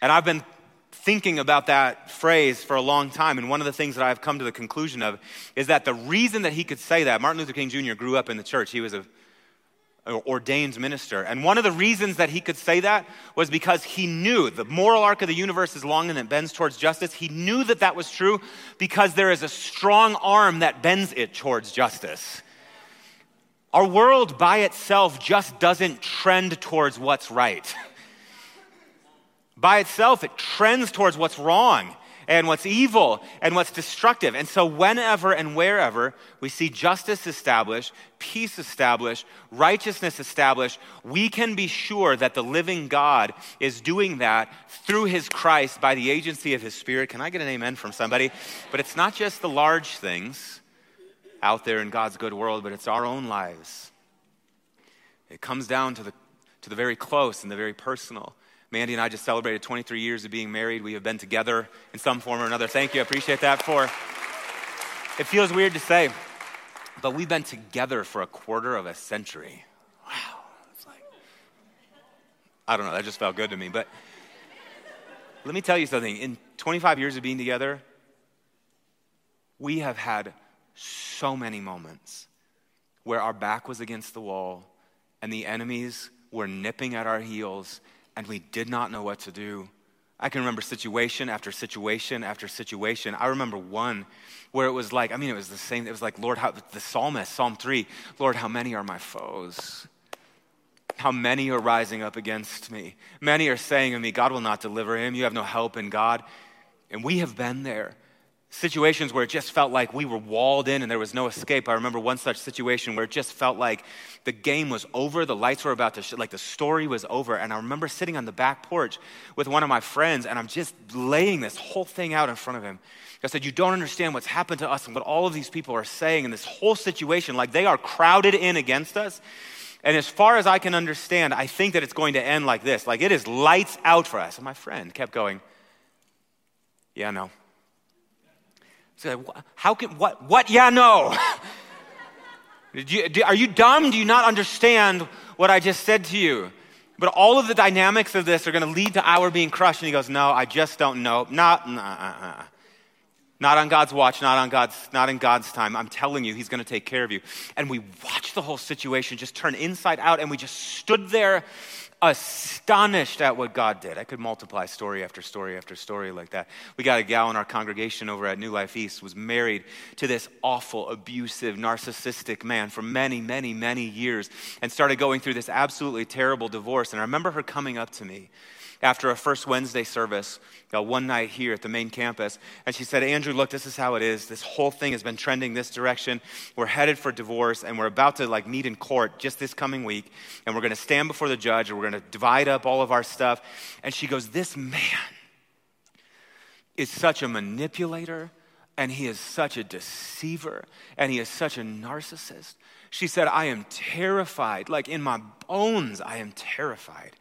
And I've been thinking about that phrase for a long time. And one of the things that I've come to the conclusion of is that the reason that he could say that, Martin Luther King Jr. grew up in the church. He was a ordained minister. And one of the reasons that he could say that was because he knew the moral arc of the universe is long and it bends towards justice. He knew that that was true because there is a strong arm that bends it towards justice. Our world by itself just doesn't trend towards what's right. *laughs* by itself, it trends towards what's wrong and what's evil and what's destructive. And so, whenever and wherever we see justice established, peace established, righteousness established, we can be sure that the living God is doing that through his Christ by the agency of his Spirit. Can I get an amen from somebody? But it's not just the large things out there in God's good world, but it's our own lives. It comes down to the, to the very close and the very personal. Mandy and I just celebrated 23 years of being married. We have been together in some form or another. Thank you. I appreciate that for. It feels weird to say, but we've been together for a quarter of a century. Wow. It's like, I don't know. That just felt good to me. But let me tell you something. In 25 years of being together, we have had so many moments where our back was against the wall and the enemies were nipping at our heels and we did not know what to do. I can remember situation after situation after situation. I remember one where it was like, I mean, it was the same. It was like, Lord, how, the psalmist, Psalm 3, Lord, how many are my foes? How many are rising up against me? Many are saying to me, God will not deliver him. You have no help in God. And we have been there. Situations where it just felt like we were walled in and there was no escape. I remember one such situation where it just felt like the game was over, the lights were about to, sh- like the story was over. And I remember sitting on the back porch with one of my friends and I'm just laying this whole thing out in front of him. I said, You don't understand what's happened to us and what all of these people are saying in this whole situation. Like they are crowded in against us. And as far as I can understand, I think that it's going to end like this. Like it is lights out for us. And my friend kept going, Yeah, no. So, how can, what, what, yeah, no. *laughs* are you dumb? Do you not understand what I just said to you? But all of the dynamics of this are going to lead to our being crushed. And he goes, No, I just don't know. Not, nah, uh, uh. Not on God's watch, not on God's, not in God's time. I'm telling you, He's going to take care of you. And we watched the whole situation just turn inside out, and we just stood there astonished at what God did. I could multiply story after story after story like that. We got a gal in our congregation over at New Life East was married to this awful, abusive, narcissistic man for many, many, many years and started going through this absolutely terrible divorce. And I remember her coming up to me after a first Wednesday service uh, one night here at the main campus. And she said, Andrew, look, this is how it is. This whole thing has been trending this direction. We're headed for divorce and we're about to like meet in court just this coming week. And we're going to stand before the judge and we're going to divide up all of our stuff. And she goes, This man is such a manipulator and he is such a deceiver and he is such a narcissist. She said, I am terrified. Like in my bones, I am terrified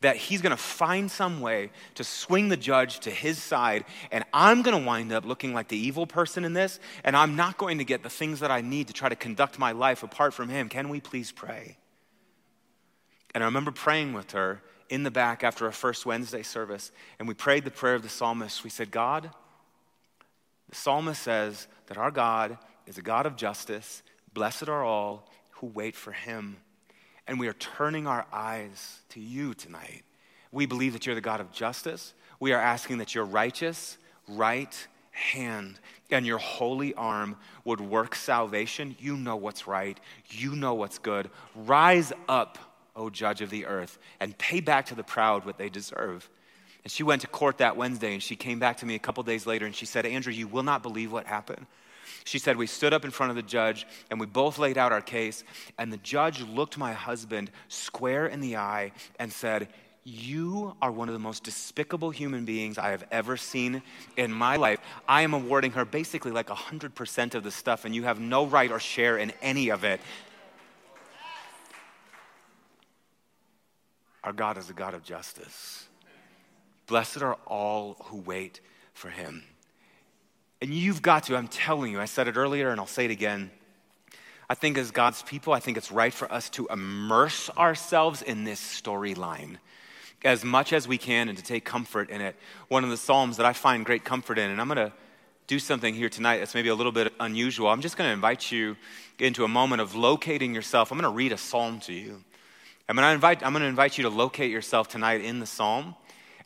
that he's going to find some way to swing the judge to his side, and I'm going to wind up looking like the evil person in this, and I'm not going to get the things that I need to try to conduct my life apart from him. Can we please pray? And I remember praying with her in the back after a first Wednesday service, and we prayed the prayer of the psalmist. We said, God, the psalmist says that our God is a God of justice. Blessed are all who wait for him and we are turning our eyes to you tonight. We believe that you're the God of justice. We are asking that your righteous right hand and your holy arm would work salvation. You know what's right, you know what's good. Rise up, O judge of the earth, and pay back to the proud what they deserve. And she went to court that Wednesday and she came back to me a couple days later and she said, Andrew, you will not believe what happened. She said, We stood up in front of the judge and we both laid out our case. And the judge looked my husband square in the eye and said, you are one of the most despicable human beings I have ever seen in my life. I am awarding her basically like 100% of the stuff, and you have no right or share in any of it. Our God is a God of justice. Blessed are all who wait for him. And you've got to, I'm telling you, I said it earlier and I'll say it again. I think as God's people, I think it's right for us to immerse ourselves in this storyline as much as we can and to take comfort in it. One of the Psalms that I find great comfort in, and I'm going to do something here tonight that's maybe a little bit unusual. I'm just going to invite you into a moment of locating yourself. I'm going to read a psalm to you. I'm going to invite, I'm going to invite you to locate yourself tonight in the psalm.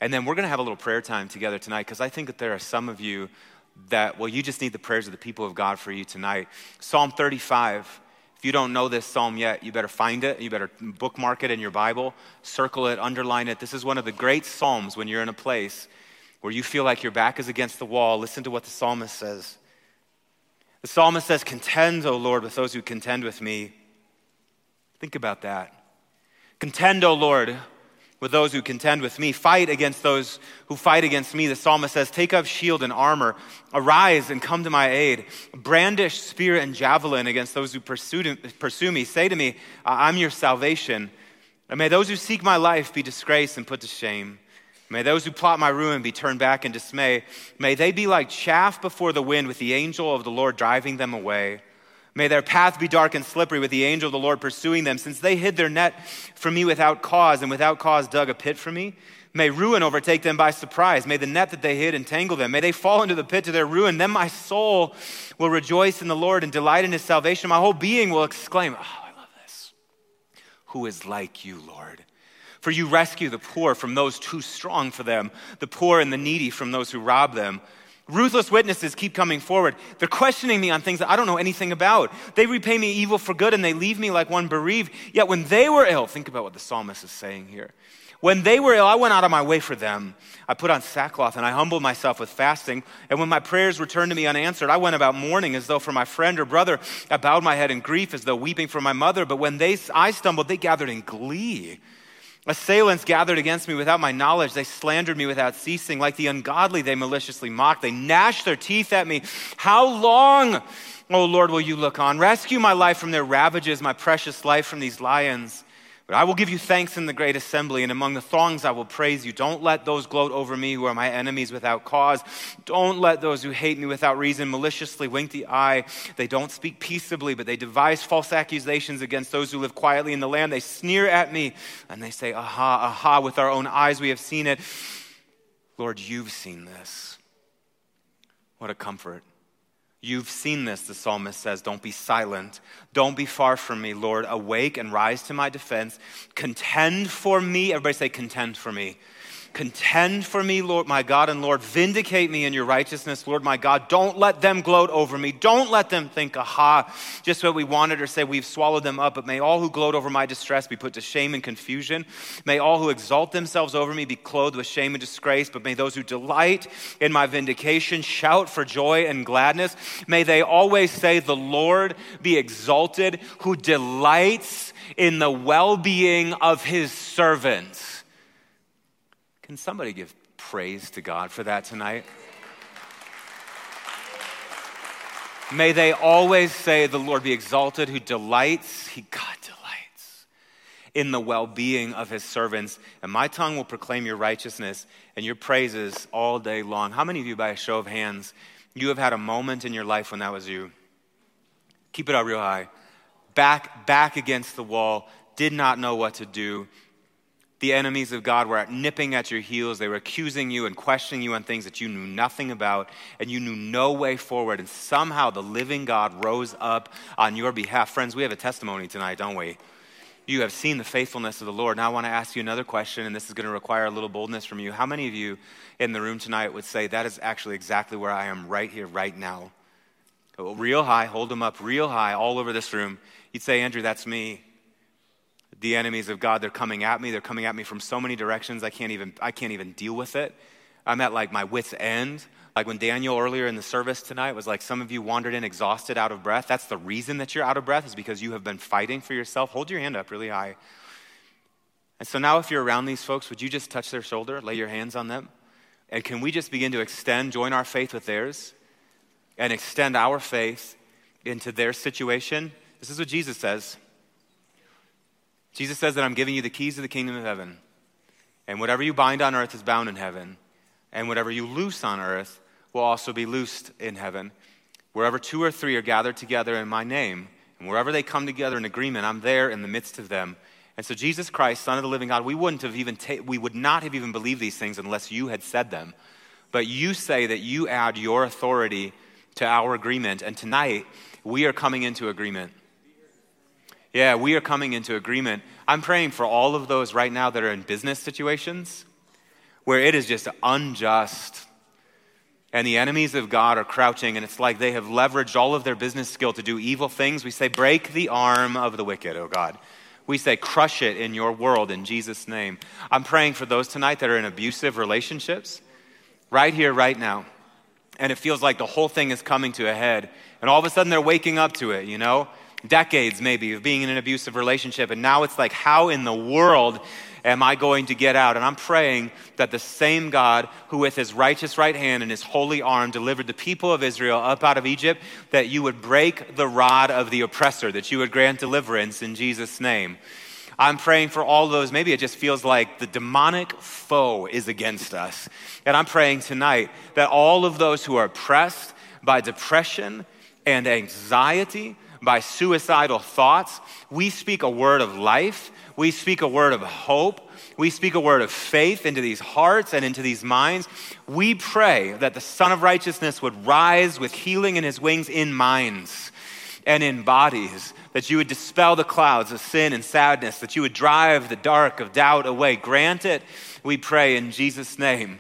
And then we're going to have a little prayer time together tonight because I think that there are some of you that, well, you just need the prayers of the people of God for you tonight. Psalm 35. If you don't know this psalm yet, you better find it. You better bookmark it in your Bible, circle it, underline it. This is one of the great psalms when you're in a place where you feel like your back is against the wall. Listen to what the psalmist says. The psalmist says, Contend, O Lord, with those who contend with me. Think about that. Contend, O Lord, with those who contend with me. Fight against those who fight against me. The psalmist says, Take up shield and armor. Arise and come to my aid. Brandish spear and javelin against those who pursue, me. Say to me, I'm your salvation. And may those who seek my life be disgraced and put to shame. May those who plot my ruin be turned back in dismay. May they be like chaff before the wind, with the angel of the Lord driving them away. May their path be dark and slippery with the angel of the Lord pursuing them, since they hid their net from me without cause and without cause dug a pit for me. May ruin overtake them by surprise. May the net that they hid entangle them. May they fall into the pit to their ruin. Then my soul will rejoice in the Lord and delight in his salvation. My whole being will exclaim, Oh, I love this. Who is like you, Lord? For you rescue the poor from those too strong for them, the poor and the needy from those who rob them. Ruthless witnesses keep coming forward. They're questioning me on things that I don't know anything about. They repay me evil for good and they leave me like one bereaved. Yet when they were ill, think about what the psalmist is saying here. When they were ill, I went out of my way for them. I put on sackcloth and I humbled myself with fasting. And when my prayers returned to me unanswered, I went about mourning as though for my friend or brother. I bowed my head in grief as though weeping for my mother. But when they, I stumbled, they gathered in glee. Assailants gathered against me without my knowledge. They slandered me without ceasing. Like the ungodly, they maliciously mocked. They gnashed their teeth at me. How long, O Lord, will you look on? Rescue my life from their ravages, my precious life from these lions. But I will give you thanks in the great assembly, and among the throngs I will praise you. Don't let those gloat over me who are my enemies without cause. Don't let those who hate me without reason maliciously wink the eye. They don't speak peaceably, but they devise false accusations against those who live quietly in the land. They sneer at me, and they say, Aha, aha, with our own eyes we have seen it. Lord, you've seen this. What a comfort. You've seen this, the psalmist says. Don't be silent. Don't be far from me, Lord. Awake and rise to my defense. Contend for me. Everybody say, contend for me. Contend for me, Lord my God and Lord. Vindicate me in your righteousness, Lord my God. Don't let them gloat over me. Don't let them think, aha, just what we wanted or say we've swallowed them up. But may all who gloat over my distress be put to shame and confusion. May all who exalt themselves over me be clothed with shame and disgrace. But may those who delight in my vindication shout for joy and gladness. May they always say, The Lord be exalted, who delights in the well being of his servants. Can somebody give praise to God for that tonight? May they always say, The Lord be exalted, who delights, he God delights in the well being of his servants. And my tongue will proclaim your righteousness and your praises all day long. How many of you, by a show of hands, you have had a moment in your life when that was you? Keep it up real high. Back, back against the wall, did not know what to do the enemies of God were nipping at your heels. They were accusing you and questioning you on things that you knew nothing about and you knew no way forward. And somehow the living God rose up on your behalf. Friends, we have a testimony tonight, don't we? You have seen the faithfulness of the Lord. Now I want to ask you another question, and this is going to require a little boldness from you. How many of you in the room tonight would say, That is actually exactly where I am right here, right now? Oh, real high, hold them up real high all over this room. You'd say, Andrew, that's me the enemies of God, they're coming at me. They're coming at me from so many directions, I can't even, I can't even deal with it. I'm at like my wits' end. Like when Daniel earlier in the service tonight was like, some of you wandered in exhausted, out of breath. That's the reason that you're out of breath, is because you have been fighting for yourself. Hold your hand up really high. And so now, if you're around these folks, would you just touch their shoulder, lay your hands on them? And can we just begin to extend, join our faith with theirs, and extend our faith into their situation? This is what Jesus says. Jesus says that I'm giving you the keys of the kingdom of heaven. And whatever you bind on earth is bound in heaven. And whatever you loose on earth will also be loosed in heaven. Wherever two or three are gathered together in my name, and wherever they come together in agreement, I'm there in the midst of them. And so Jesus Christ, Son of the living God, we wouldn't have even ta- we would not have even believed these things unless you had said them. But you say that you add your authority to our agreement, and tonight we are coming into agreement. Yeah, we are coming into agreement. I'm praying for all of those right now that are in business situations where it is just unjust. And the enemies of God are crouching, and it's like they have leveraged all of their business skill to do evil things. We say, Break the arm of the wicked, oh God. We say, Crush it in your world in Jesus' name. I'm praying for those tonight that are in abusive relationships, right here, right now. And it feels like the whole thing is coming to a head. And all of a sudden they're waking up to it, you know? Decades maybe of being in an abusive relationship. And now it's like, how in the world am I going to get out? And I'm praying that the same God who, with his righteous right hand and his holy arm, delivered the people of Israel up out of Egypt, that you would break the rod of the oppressor, that you would grant deliverance in Jesus' name. I'm praying for all those. Maybe it just feels like the demonic foe is against us. And I'm praying tonight that all of those who are oppressed by depression and anxiety, by suicidal thoughts. We speak a word of life. We speak a word of hope. We speak a word of faith into these hearts and into these minds. We pray that the Sun of Righteousness would rise with healing in his wings in minds and in bodies, that you would dispel the clouds of sin and sadness, that you would drive the dark of doubt away. Grant it, we pray in Jesus' name.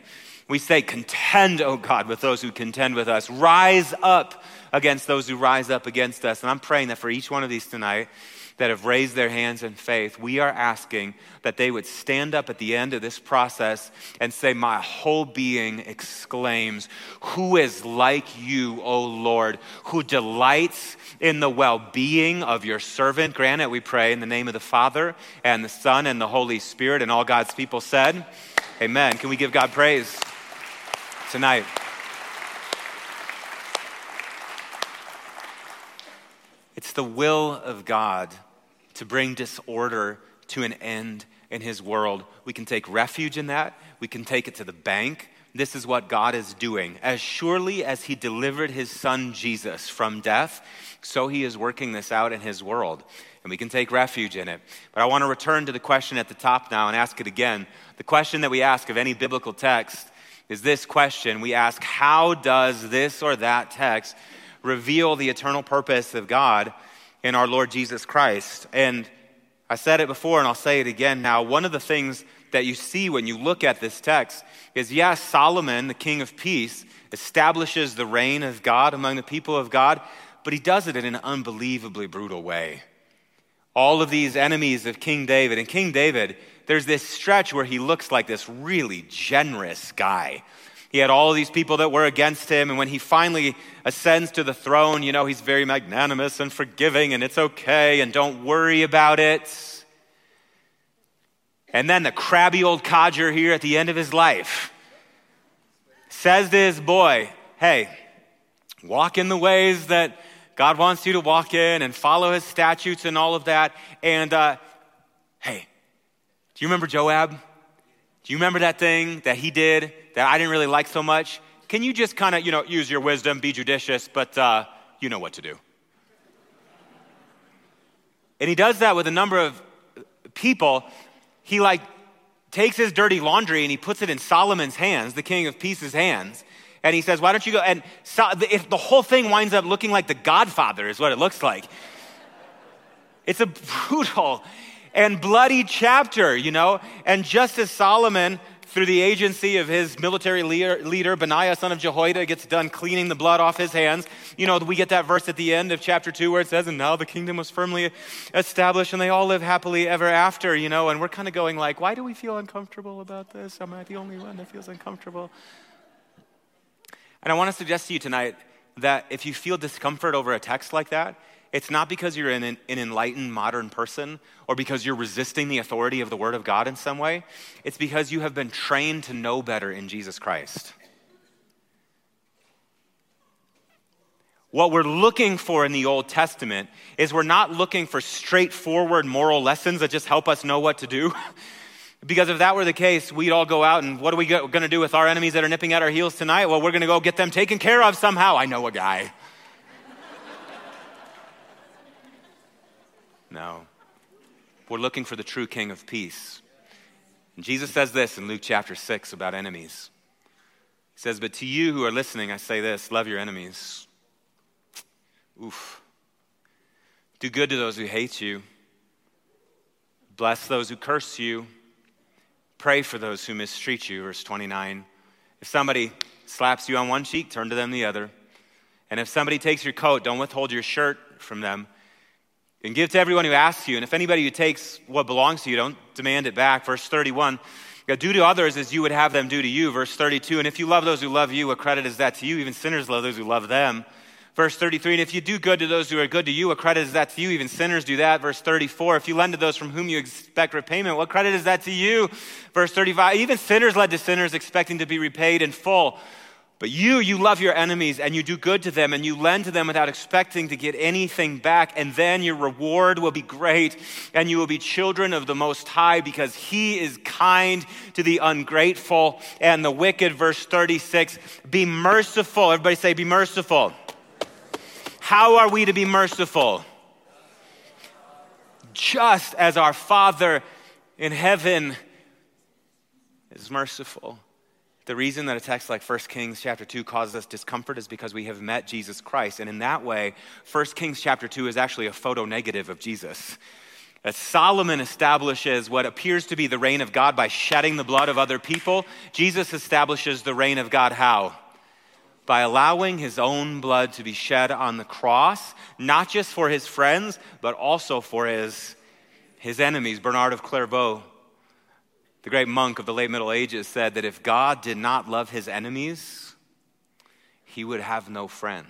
We say, contend, O God, with those who contend with us. Rise up against those who rise up against us. And I'm praying that for each one of these tonight, that have raised their hands in faith, we are asking that they would stand up at the end of this process and say, My whole being exclaims, Who is like you, O Lord, who delights in the well being of your servant? Grant it, we pray, in the name of the Father and the Son and the Holy Spirit. And all God's people said, Amen. Can we give God praise tonight? It's the will of God to bring disorder to an end in his world. We can take refuge in that. We can take it to the bank. This is what God is doing. As surely as he delivered his son Jesus from death, so he is working this out in his world. And we can take refuge in it. But I want to return to the question at the top now and ask it again. The question that we ask of any biblical text is this question we ask, How does this or that text reveal the eternal purpose of God in our Lord Jesus Christ. And I said it before and I'll say it again now. One of the things that you see when you look at this text is yes, Solomon, the king of peace, establishes the reign of God among the people of God, but he does it in an unbelievably brutal way. All of these enemies of King David, and King David, there's this stretch where he looks like this really generous guy he had all these people that were against him. And when he finally ascends to the throne, you know, he's very magnanimous and forgiving, and it's okay, and don't worry about it. And then the crabby old codger here at the end of his life says to his boy, Hey, walk in the ways that God wants you to walk in and follow his statutes and all of that. And uh, hey, do you remember Joab? Do you remember that thing that he did that I didn't really like so much, can you just kind of, you know, use your wisdom, be judicious, but uh, you know what to do? And he does that with a number of people. He like takes his dirty laundry and he puts it in Solomon's hands, the king of peace's hands. And he says, Why don't you go? And so, if the whole thing winds up looking like the Godfather, is what it looks like. It's a brutal and bloody chapter, you know? And just as Solomon through the agency of his military leader, leader, Benaiah, son of Jehoiada, gets done cleaning the blood off his hands. You know, we get that verse at the end of chapter 2 where it says, And now the kingdom was firmly established and they all live happily ever after, you know, and we're kind of going like, Why do we feel uncomfortable about this? Am I the only one that feels uncomfortable? And I want to suggest to you tonight that if you feel discomfort over a text like that, it's not because you're an, an, enlightened modern person or because you're resisting the authority of the Word of God in some way. It's because you have been trained to know better in Jesus Christ. What we're looking for in the Old Testament is we're not looking for straightforward moral lessons that just help us know what to do. *laughs* because if that were the case, we'd all go out and what are we going to do with our enemies that are nipping at our heels tonight? Well, we're going to go get them taken care of somehow. I know a guy. No. We're looking for the true King of peace. And Jesus says this in Luke chapter 6 about enemies. He says, But to you who are listening, I say this love your enemies. Oof. Do good to those who hate you. Bless those who curse you. Pray for those who mistreat you. Verse 29. If somebody slaps you on one cheek, turn to them the other. And if somebody takes your coat, don't withhold your shirt from them. And give to everyone who asks you. And if anybody who takes what belongs to you, don't demand it back. Verse 31. Do to others as you would have them do to you. Verse 32. And if you love those who love you, what credit is that to you? Even sinners love those who love them. Verse 33, and if you do good to those who are good to you, what credit is that to you? Even sinners do that. Verse 34, if you lend to those from whom you expect repayment, what credit is that to you? Verse 35, even sinners lend to sinners expecting to be repaid in full. But you, you love your enemies and you do good to them and you lend to them without expecting to get anything back. And then your reward will be great and you will be children of the Most High because He is kind to the ungrateful and the wicked. Verse 36 Be merciful. Everybody say, Be merciful. How are we to be merciful? Just as our Father in heaven is merciful. The reason that a text like 1 Kings chapter 2 causes us discomfort is because we have met Jesus Christ. And in that way, 1 Kings chapter 2 is actually a photo negative of Jesus. As Solomon establishes what appears to be the reign of God by shedding the blood of other people, Jesus establishes the reign of God how? by allowing his own blood to be shed on the cross, not just for his friends, but also for his, his enemies. Bernard of Clairvaux, the great monk of the late Middle Ages, said that if God did not love his enemies, he would have no friends.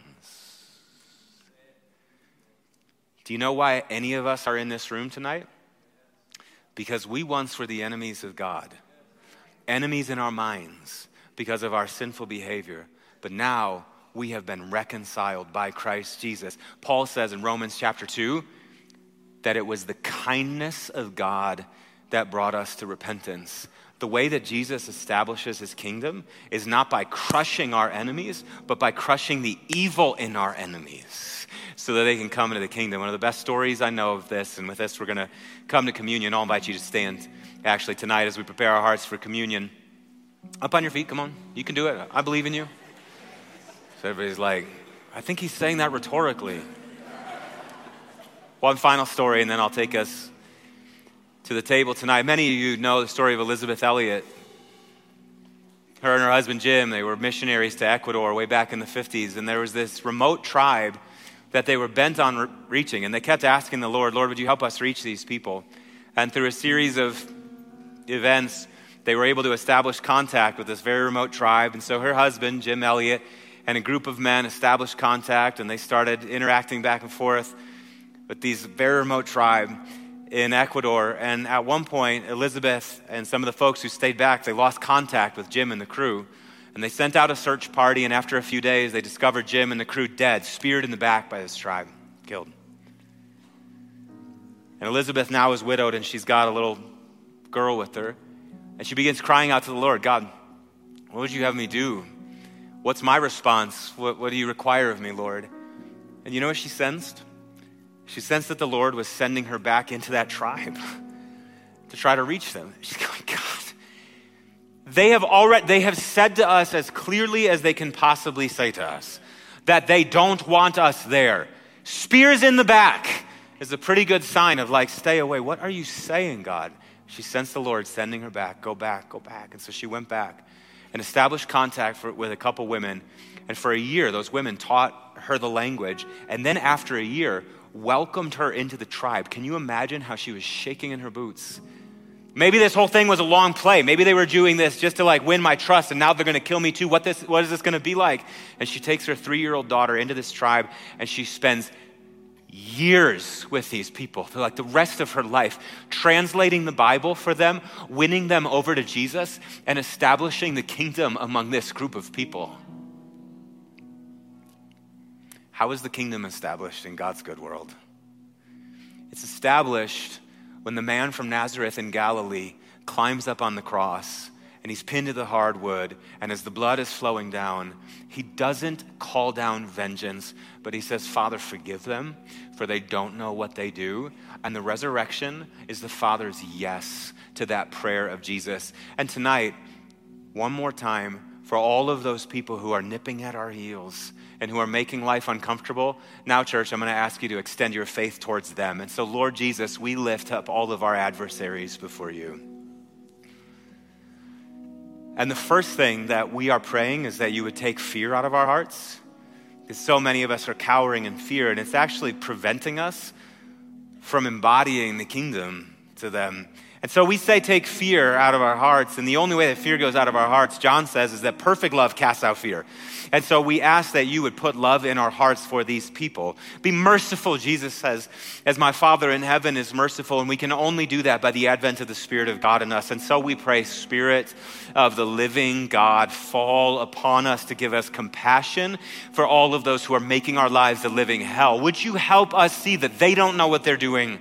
Do you know why any of us are in this room tonight? Because we once were the enemies of God, enemies in our minds because of our sinful behavior. But now we have been reconciled by Christ Jesus. Paul says in Romans chapter 2 that it was the kindness of God that brought us to repentance. The way that Jesus establishes his kingdom is not by crushing our enemies, but by crushing the evil in our enemies so that they can come into the kingdom. One of the best stories I know of this, and with this, we're going to come to communion. I'll invite you to stand actually tonight as we prepare our hearts for communion. Up on your feet, come on. You can do it. I believe in you. So everybody's like, I think he's saying that rhetorically. One final story, and then I'll take us to the table tonight. Many of you know the story of Elisabeth Elliot. Her and her husband Jim, they were missionaries to Ecuador way back in the 50s, and there was this remote tribe that they were bent on re- reaching, and they kept asking the Lord, Lord, would you help us reach these people? And through a series of events, they were able to establish contact with this very remote tribe. And so her husband, Jim Elliot, and a group of men established contact and they started interacting back and forth with these very remote tribe in Ecuador. And at one point, Elisabeth and some of the folks who stayed back, they lost contact with Jim and the crew. And they sent out a search party, and after a few days, they discovered Jim and the crew dead, speared in the back by this tribe, killed. And Elisabeth now is widowed, and she's got a little girl with her. And she begins crying out to the Lord God, what would you have me do? What's my response? What, what do you require of me, Lord? And you know what she sensed? She sensed that the Lord was sending her back into that tribe *laughs* to try to reach them. She's going, God, they have already, they have said to us as clearly as they can possibly say to us that they don't want us there. Spears in the back is a pretty good sign of like, stay away. What are you saying, God? She sensed the Lord sending her back, go back, go back. And so she went back and established contact for, with a couple women. And for a year, those women taught her the language. And then after a year, welcomed her into the tribe. Can you imagine how she was shaking in her boots? Maybe this whole thing was a long play. Maybe they were doing this just to like win my trust and now they're going to kill me too. What this what is this going to be like? And she takes her 3-year-old daughter into this tribe and she spends years with these people, for like the rest of her life, translating the Bible for them, winning them over to Jesus, and establishing the kingdom among this group of people. How is the kingdom established in God's good world? It's established when the man from Nazareth in Galilee climbs up on the cross and he's pinned to the hardwood, and as the blood is flowing down, he doesn't call down vengeance, but he says, Father, forgive them, for they don't know what they do. And the resurrection is the Father's yes to that prayer of Jesus. And tonight, one more time, for all of those people who are nipping at our heels and who are making life uncomfortable, now, church, I'm going to ask you to extend your faith towards them. And so, Lord Jesus, we lift up all of our adversaries before you. And the first thing that we are praying is that you would take fear out of our hearts. Because so many of us are cowering in fear, and it's actually preventing us from embodying the kingdom to them. And so we say, take fear out of our hearts. And the only way that fear goes out of our hearts, John says, is that perfect love casts out fear. And so we ask that you would put love in our hearts for these people. Be merciful, Jesus says, as my Father in heaven is merciful. And we can only do that by the advent of the Spirit of God in us. And so we pray, Spirit of the living God, fall upon us to give us compassion for all of those who are making our lives a living hell. Would you help us see that they don't know what they're doing?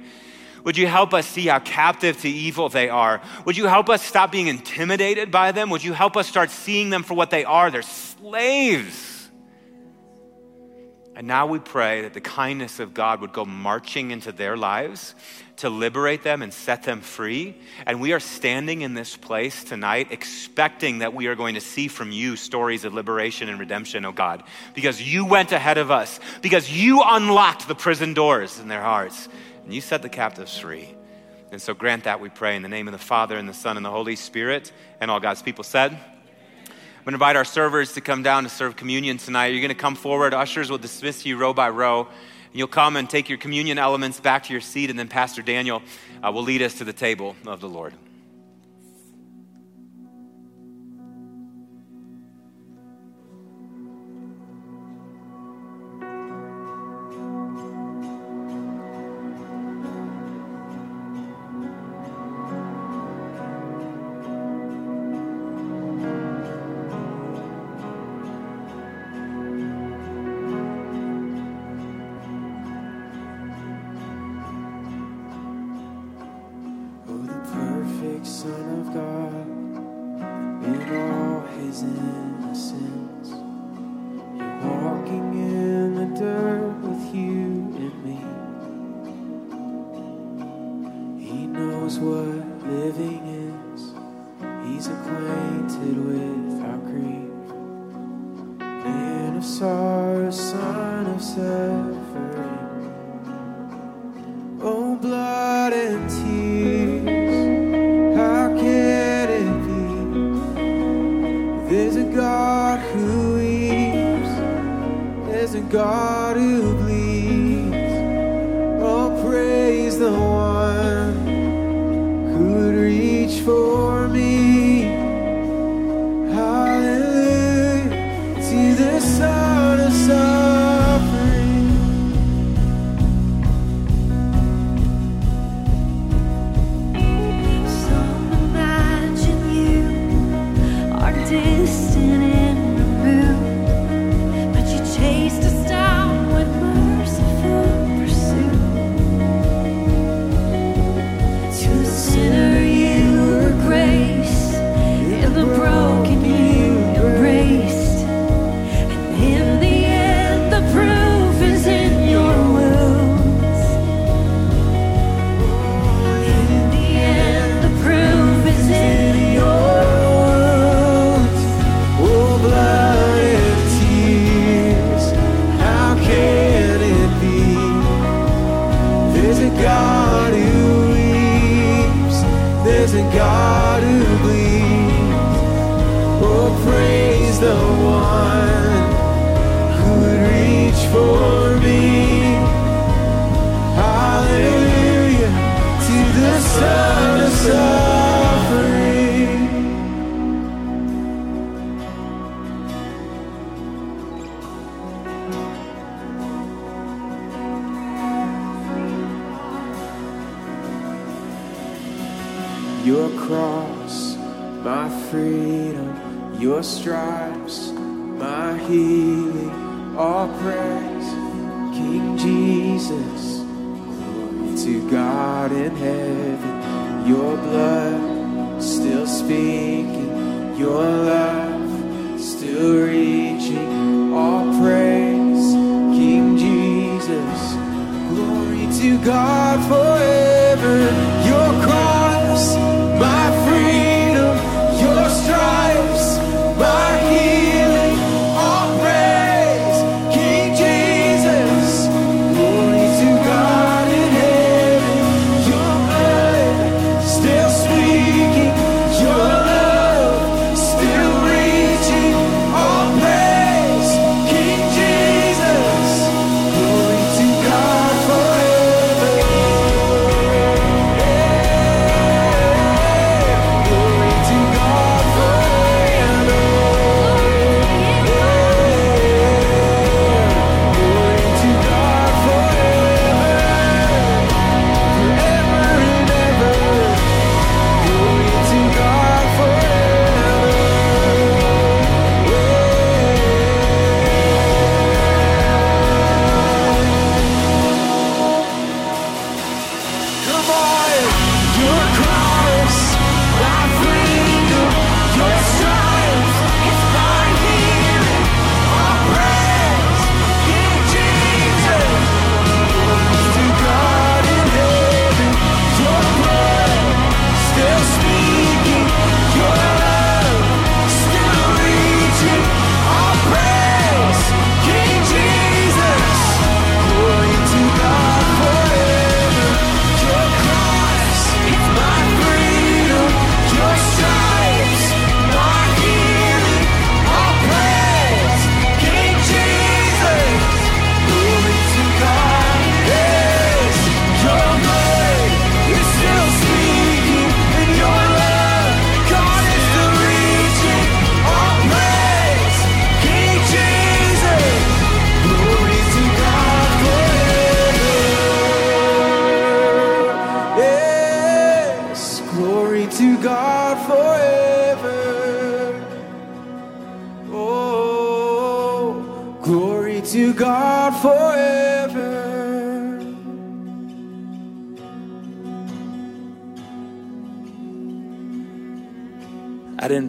Would you help us see how captive to evil they are? Would you help us stop being intimidated by them? Would you help us start seeing them for what they are? They're slaves. And now we pray that the kindness of God would go marching into their lives to liberate them and set them free. And we are standing in this place tonight expecting that we are going to see from you stories of liberation and redemption, oh God, because you went ahead of us, because you unlocked the prison doors in their hearts and you set the captives free. And so grant that, we pray, in the name of the Father, and the Son, and the Holy Spirit, and all God's people said. I'm going to invite our servers to come down to serve communion tonight. You're going to come forward. Ushers will dismiss you row by row. And you'll come and take your communion elements back to your seat, and then Pastor Daniel uh, will lead us to the table of the Lord.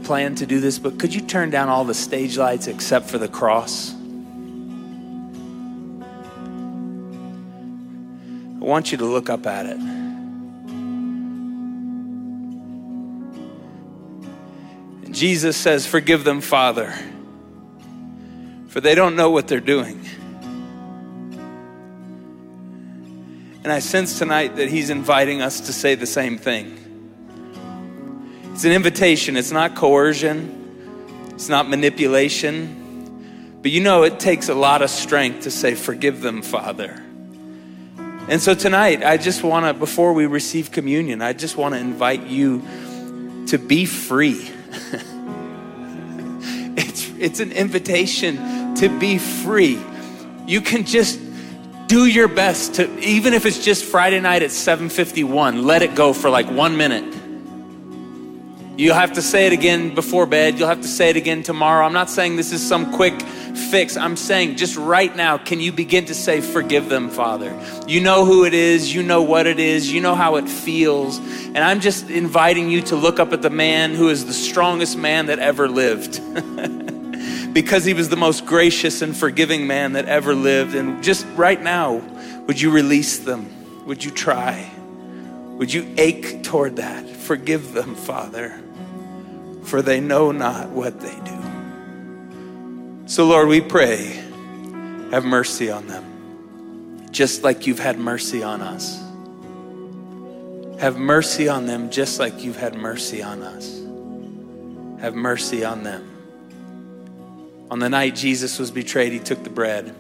Plan to do this, but could you turn down all the stage lights except for the cross? I want you to look up at it. And Jesus says, Forgive them, Father, for they don't know what they're doing. And I sense tonight that He's inviting us to say the same thing. It's an invitation, it's not coercion, it's not manipulation. But you know, it takes a lot of strength to say, Forgive them, Father. And so tonight, I just want to, before we receive communion, I just want to invite you to be free. *laughs* it's, it's an invitation to be free. You can just do your best to, even if it's just Friday night at 7:51, let it go for like one minute You'll have to say it again before bed. You'll have to say it again tomorrow. I'm not saying this is some quick fix. I'm saying just right now, can you begin to say, Forgive them, Father? You know who it is. You know what it is. You know how it feels. And I'm just inviting you to look up at the man who is the strongest man that ever lived. *laughs* because he was the most gracious and forgiving man that ever lived. And just right now, would you release them? Would you try? Would you ache toward that? Forgive them, Father for they know not what they do. So, Lord, we pray, have mercy on them, just like you've had mercy on us. Have mercy on them, just like you've had mercy on us. Have mercy on them. On the night Jesus was betrayed, he took the bread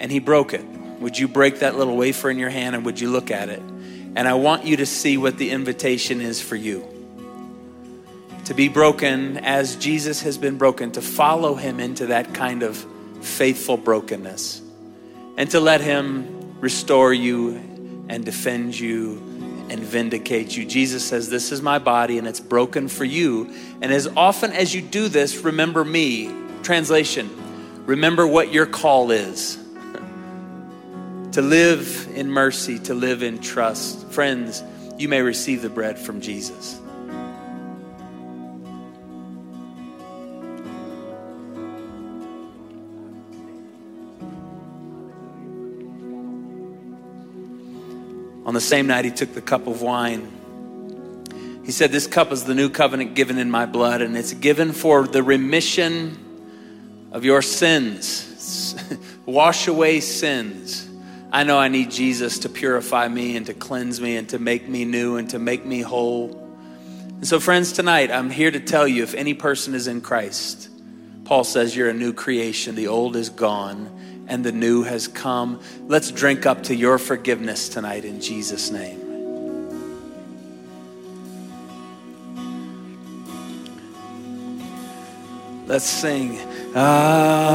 and he broke it. Would you break that little wafer in your hand and would you look at it? And I want you to see what the invitation is for you to be broken as Jesus has been broken, to follow him into that kind of faithful brokenness, and to let him restore you and defend you and vindicate you. Jesus says, This is my body and it's broken for you. And as often as you do this, remember me. Translation, remember what your call is *laughs* to live in mercy, to live in trust. Friends, you may receive the bread from Jesus. The same night, he took the cup of wine. He said, This cup is the new covenant given in my blood, and it's given for the remission of your sins. *laughs* Wash away sins. I know I need Jesus to purify me and to cleanse me and to make me new and to make me whole. And so, friends, tonight I'm here to tell you if any person is in Christ, Paul says you're a new creation. The old is gone and the new has come. Let's drink up to your forgiveness tonight in Jesus' name. Let's sing. Hallelujah.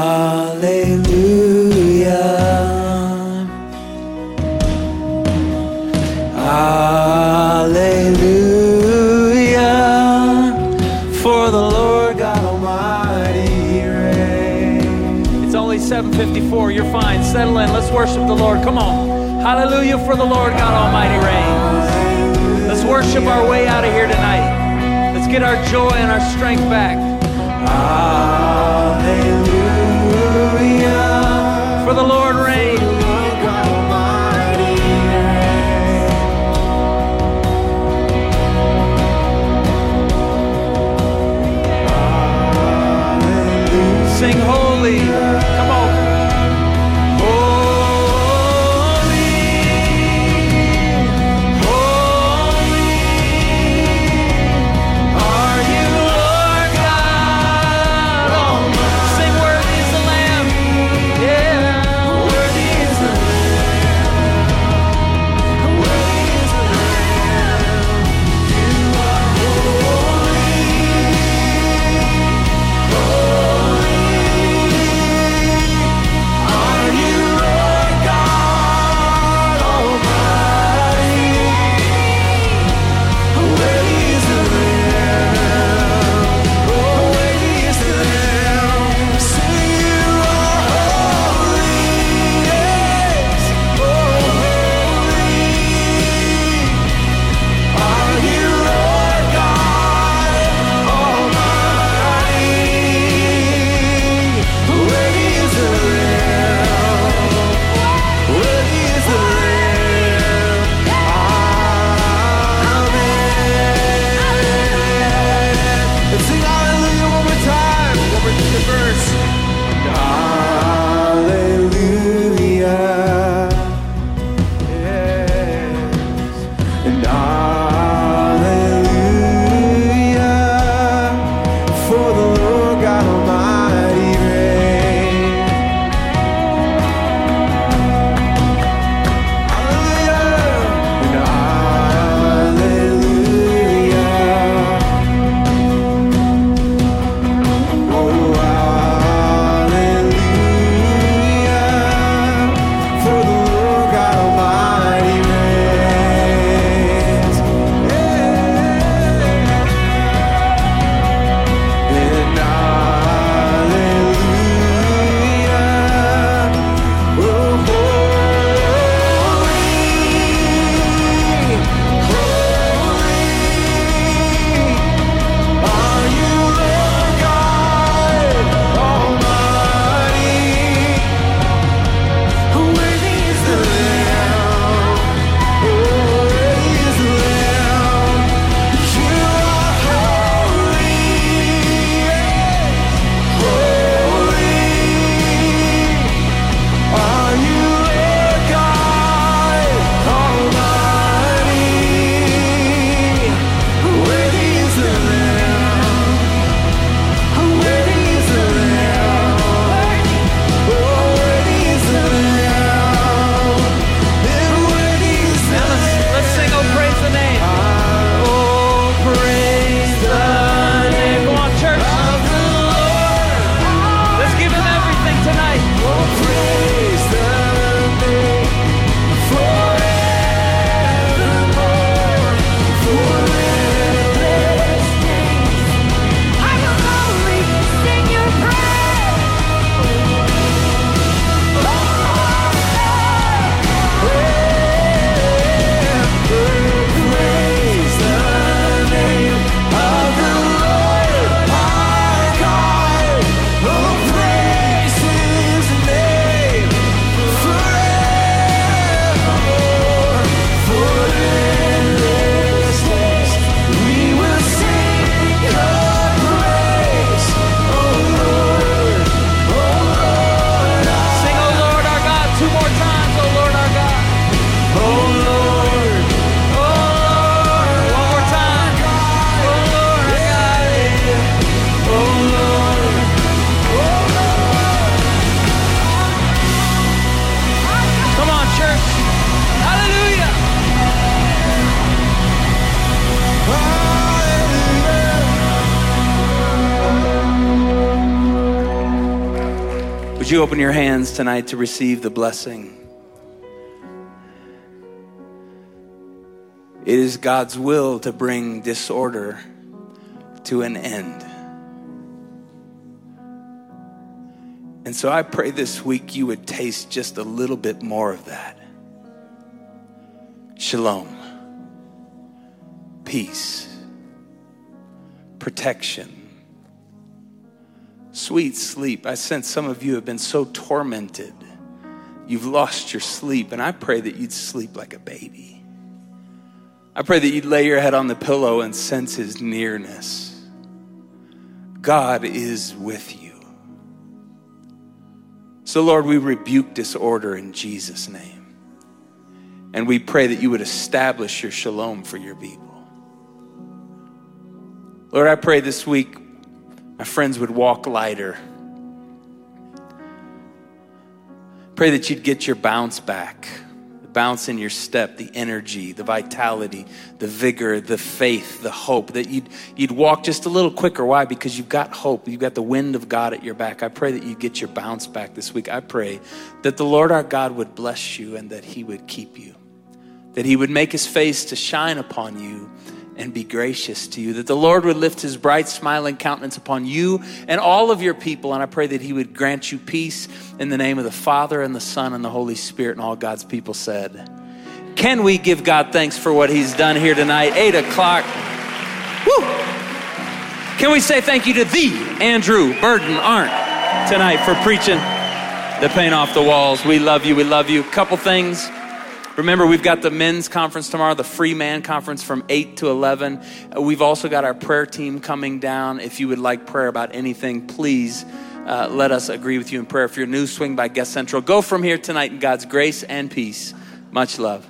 54. You're fine. Settle in. Let's worship the Lord. Come on. Hallelujah for the Lord God Almighty reigns. Let's worship our way out of here tonight. Let's get our joy and our strength back. Hallelujah. You open your hands tonight to receive the blessing? It is God's will to bring disorder to an end. And so I pray this week you would taste just a little bit more of that. Shalom, peace, protection, sweet sleep. I sense some of you have been so tormented. You've lost your sleep, and I pray that you'd sleep like a baby. I pray that you'd lay your head on the pillow and sense his nearness. God is with you. So, Lord, we rebuke disorder in Jesus' name. And we pray that you would establish your shalom for your people. Lord, I pray this week my friends would walk lighter. Pray that you'd get your bounce back the bounce in your step, the energy, the vitality, the vigor, the faith, the hope, that you'd, you'd walk just a little quicker. Why? Because you've got hope. You've got the wind of God at your back. I pray that you get your bounce back this week. I pray that the Lord our God would bless you and that he would keep you, that he would make his face to shine upon you and be gracious to you. That the Lord would lift his bright, smiling countenance upon you and all of your people. And I pray that he would grant you peace in the name of the Father and the Son and the Holy Spirit. And all God's people said, Can we give God thanks for what he's done here tonight? Eight o'clock. Woo! Can we say thank you to the Andrew Burden Arndt tonight for preaching the paint off the walls? We love you. We love you. Couple things. Remember, we've got the men's conference tomorrow, the free man conference from 8 to 11. Uh, we've also got our prayer team coming down. If you would like prayer about anything, please uh, let us agree with you in prayer. If you're new, swing by Guest Central. Go from here tonight in God's grace and peace. Much love.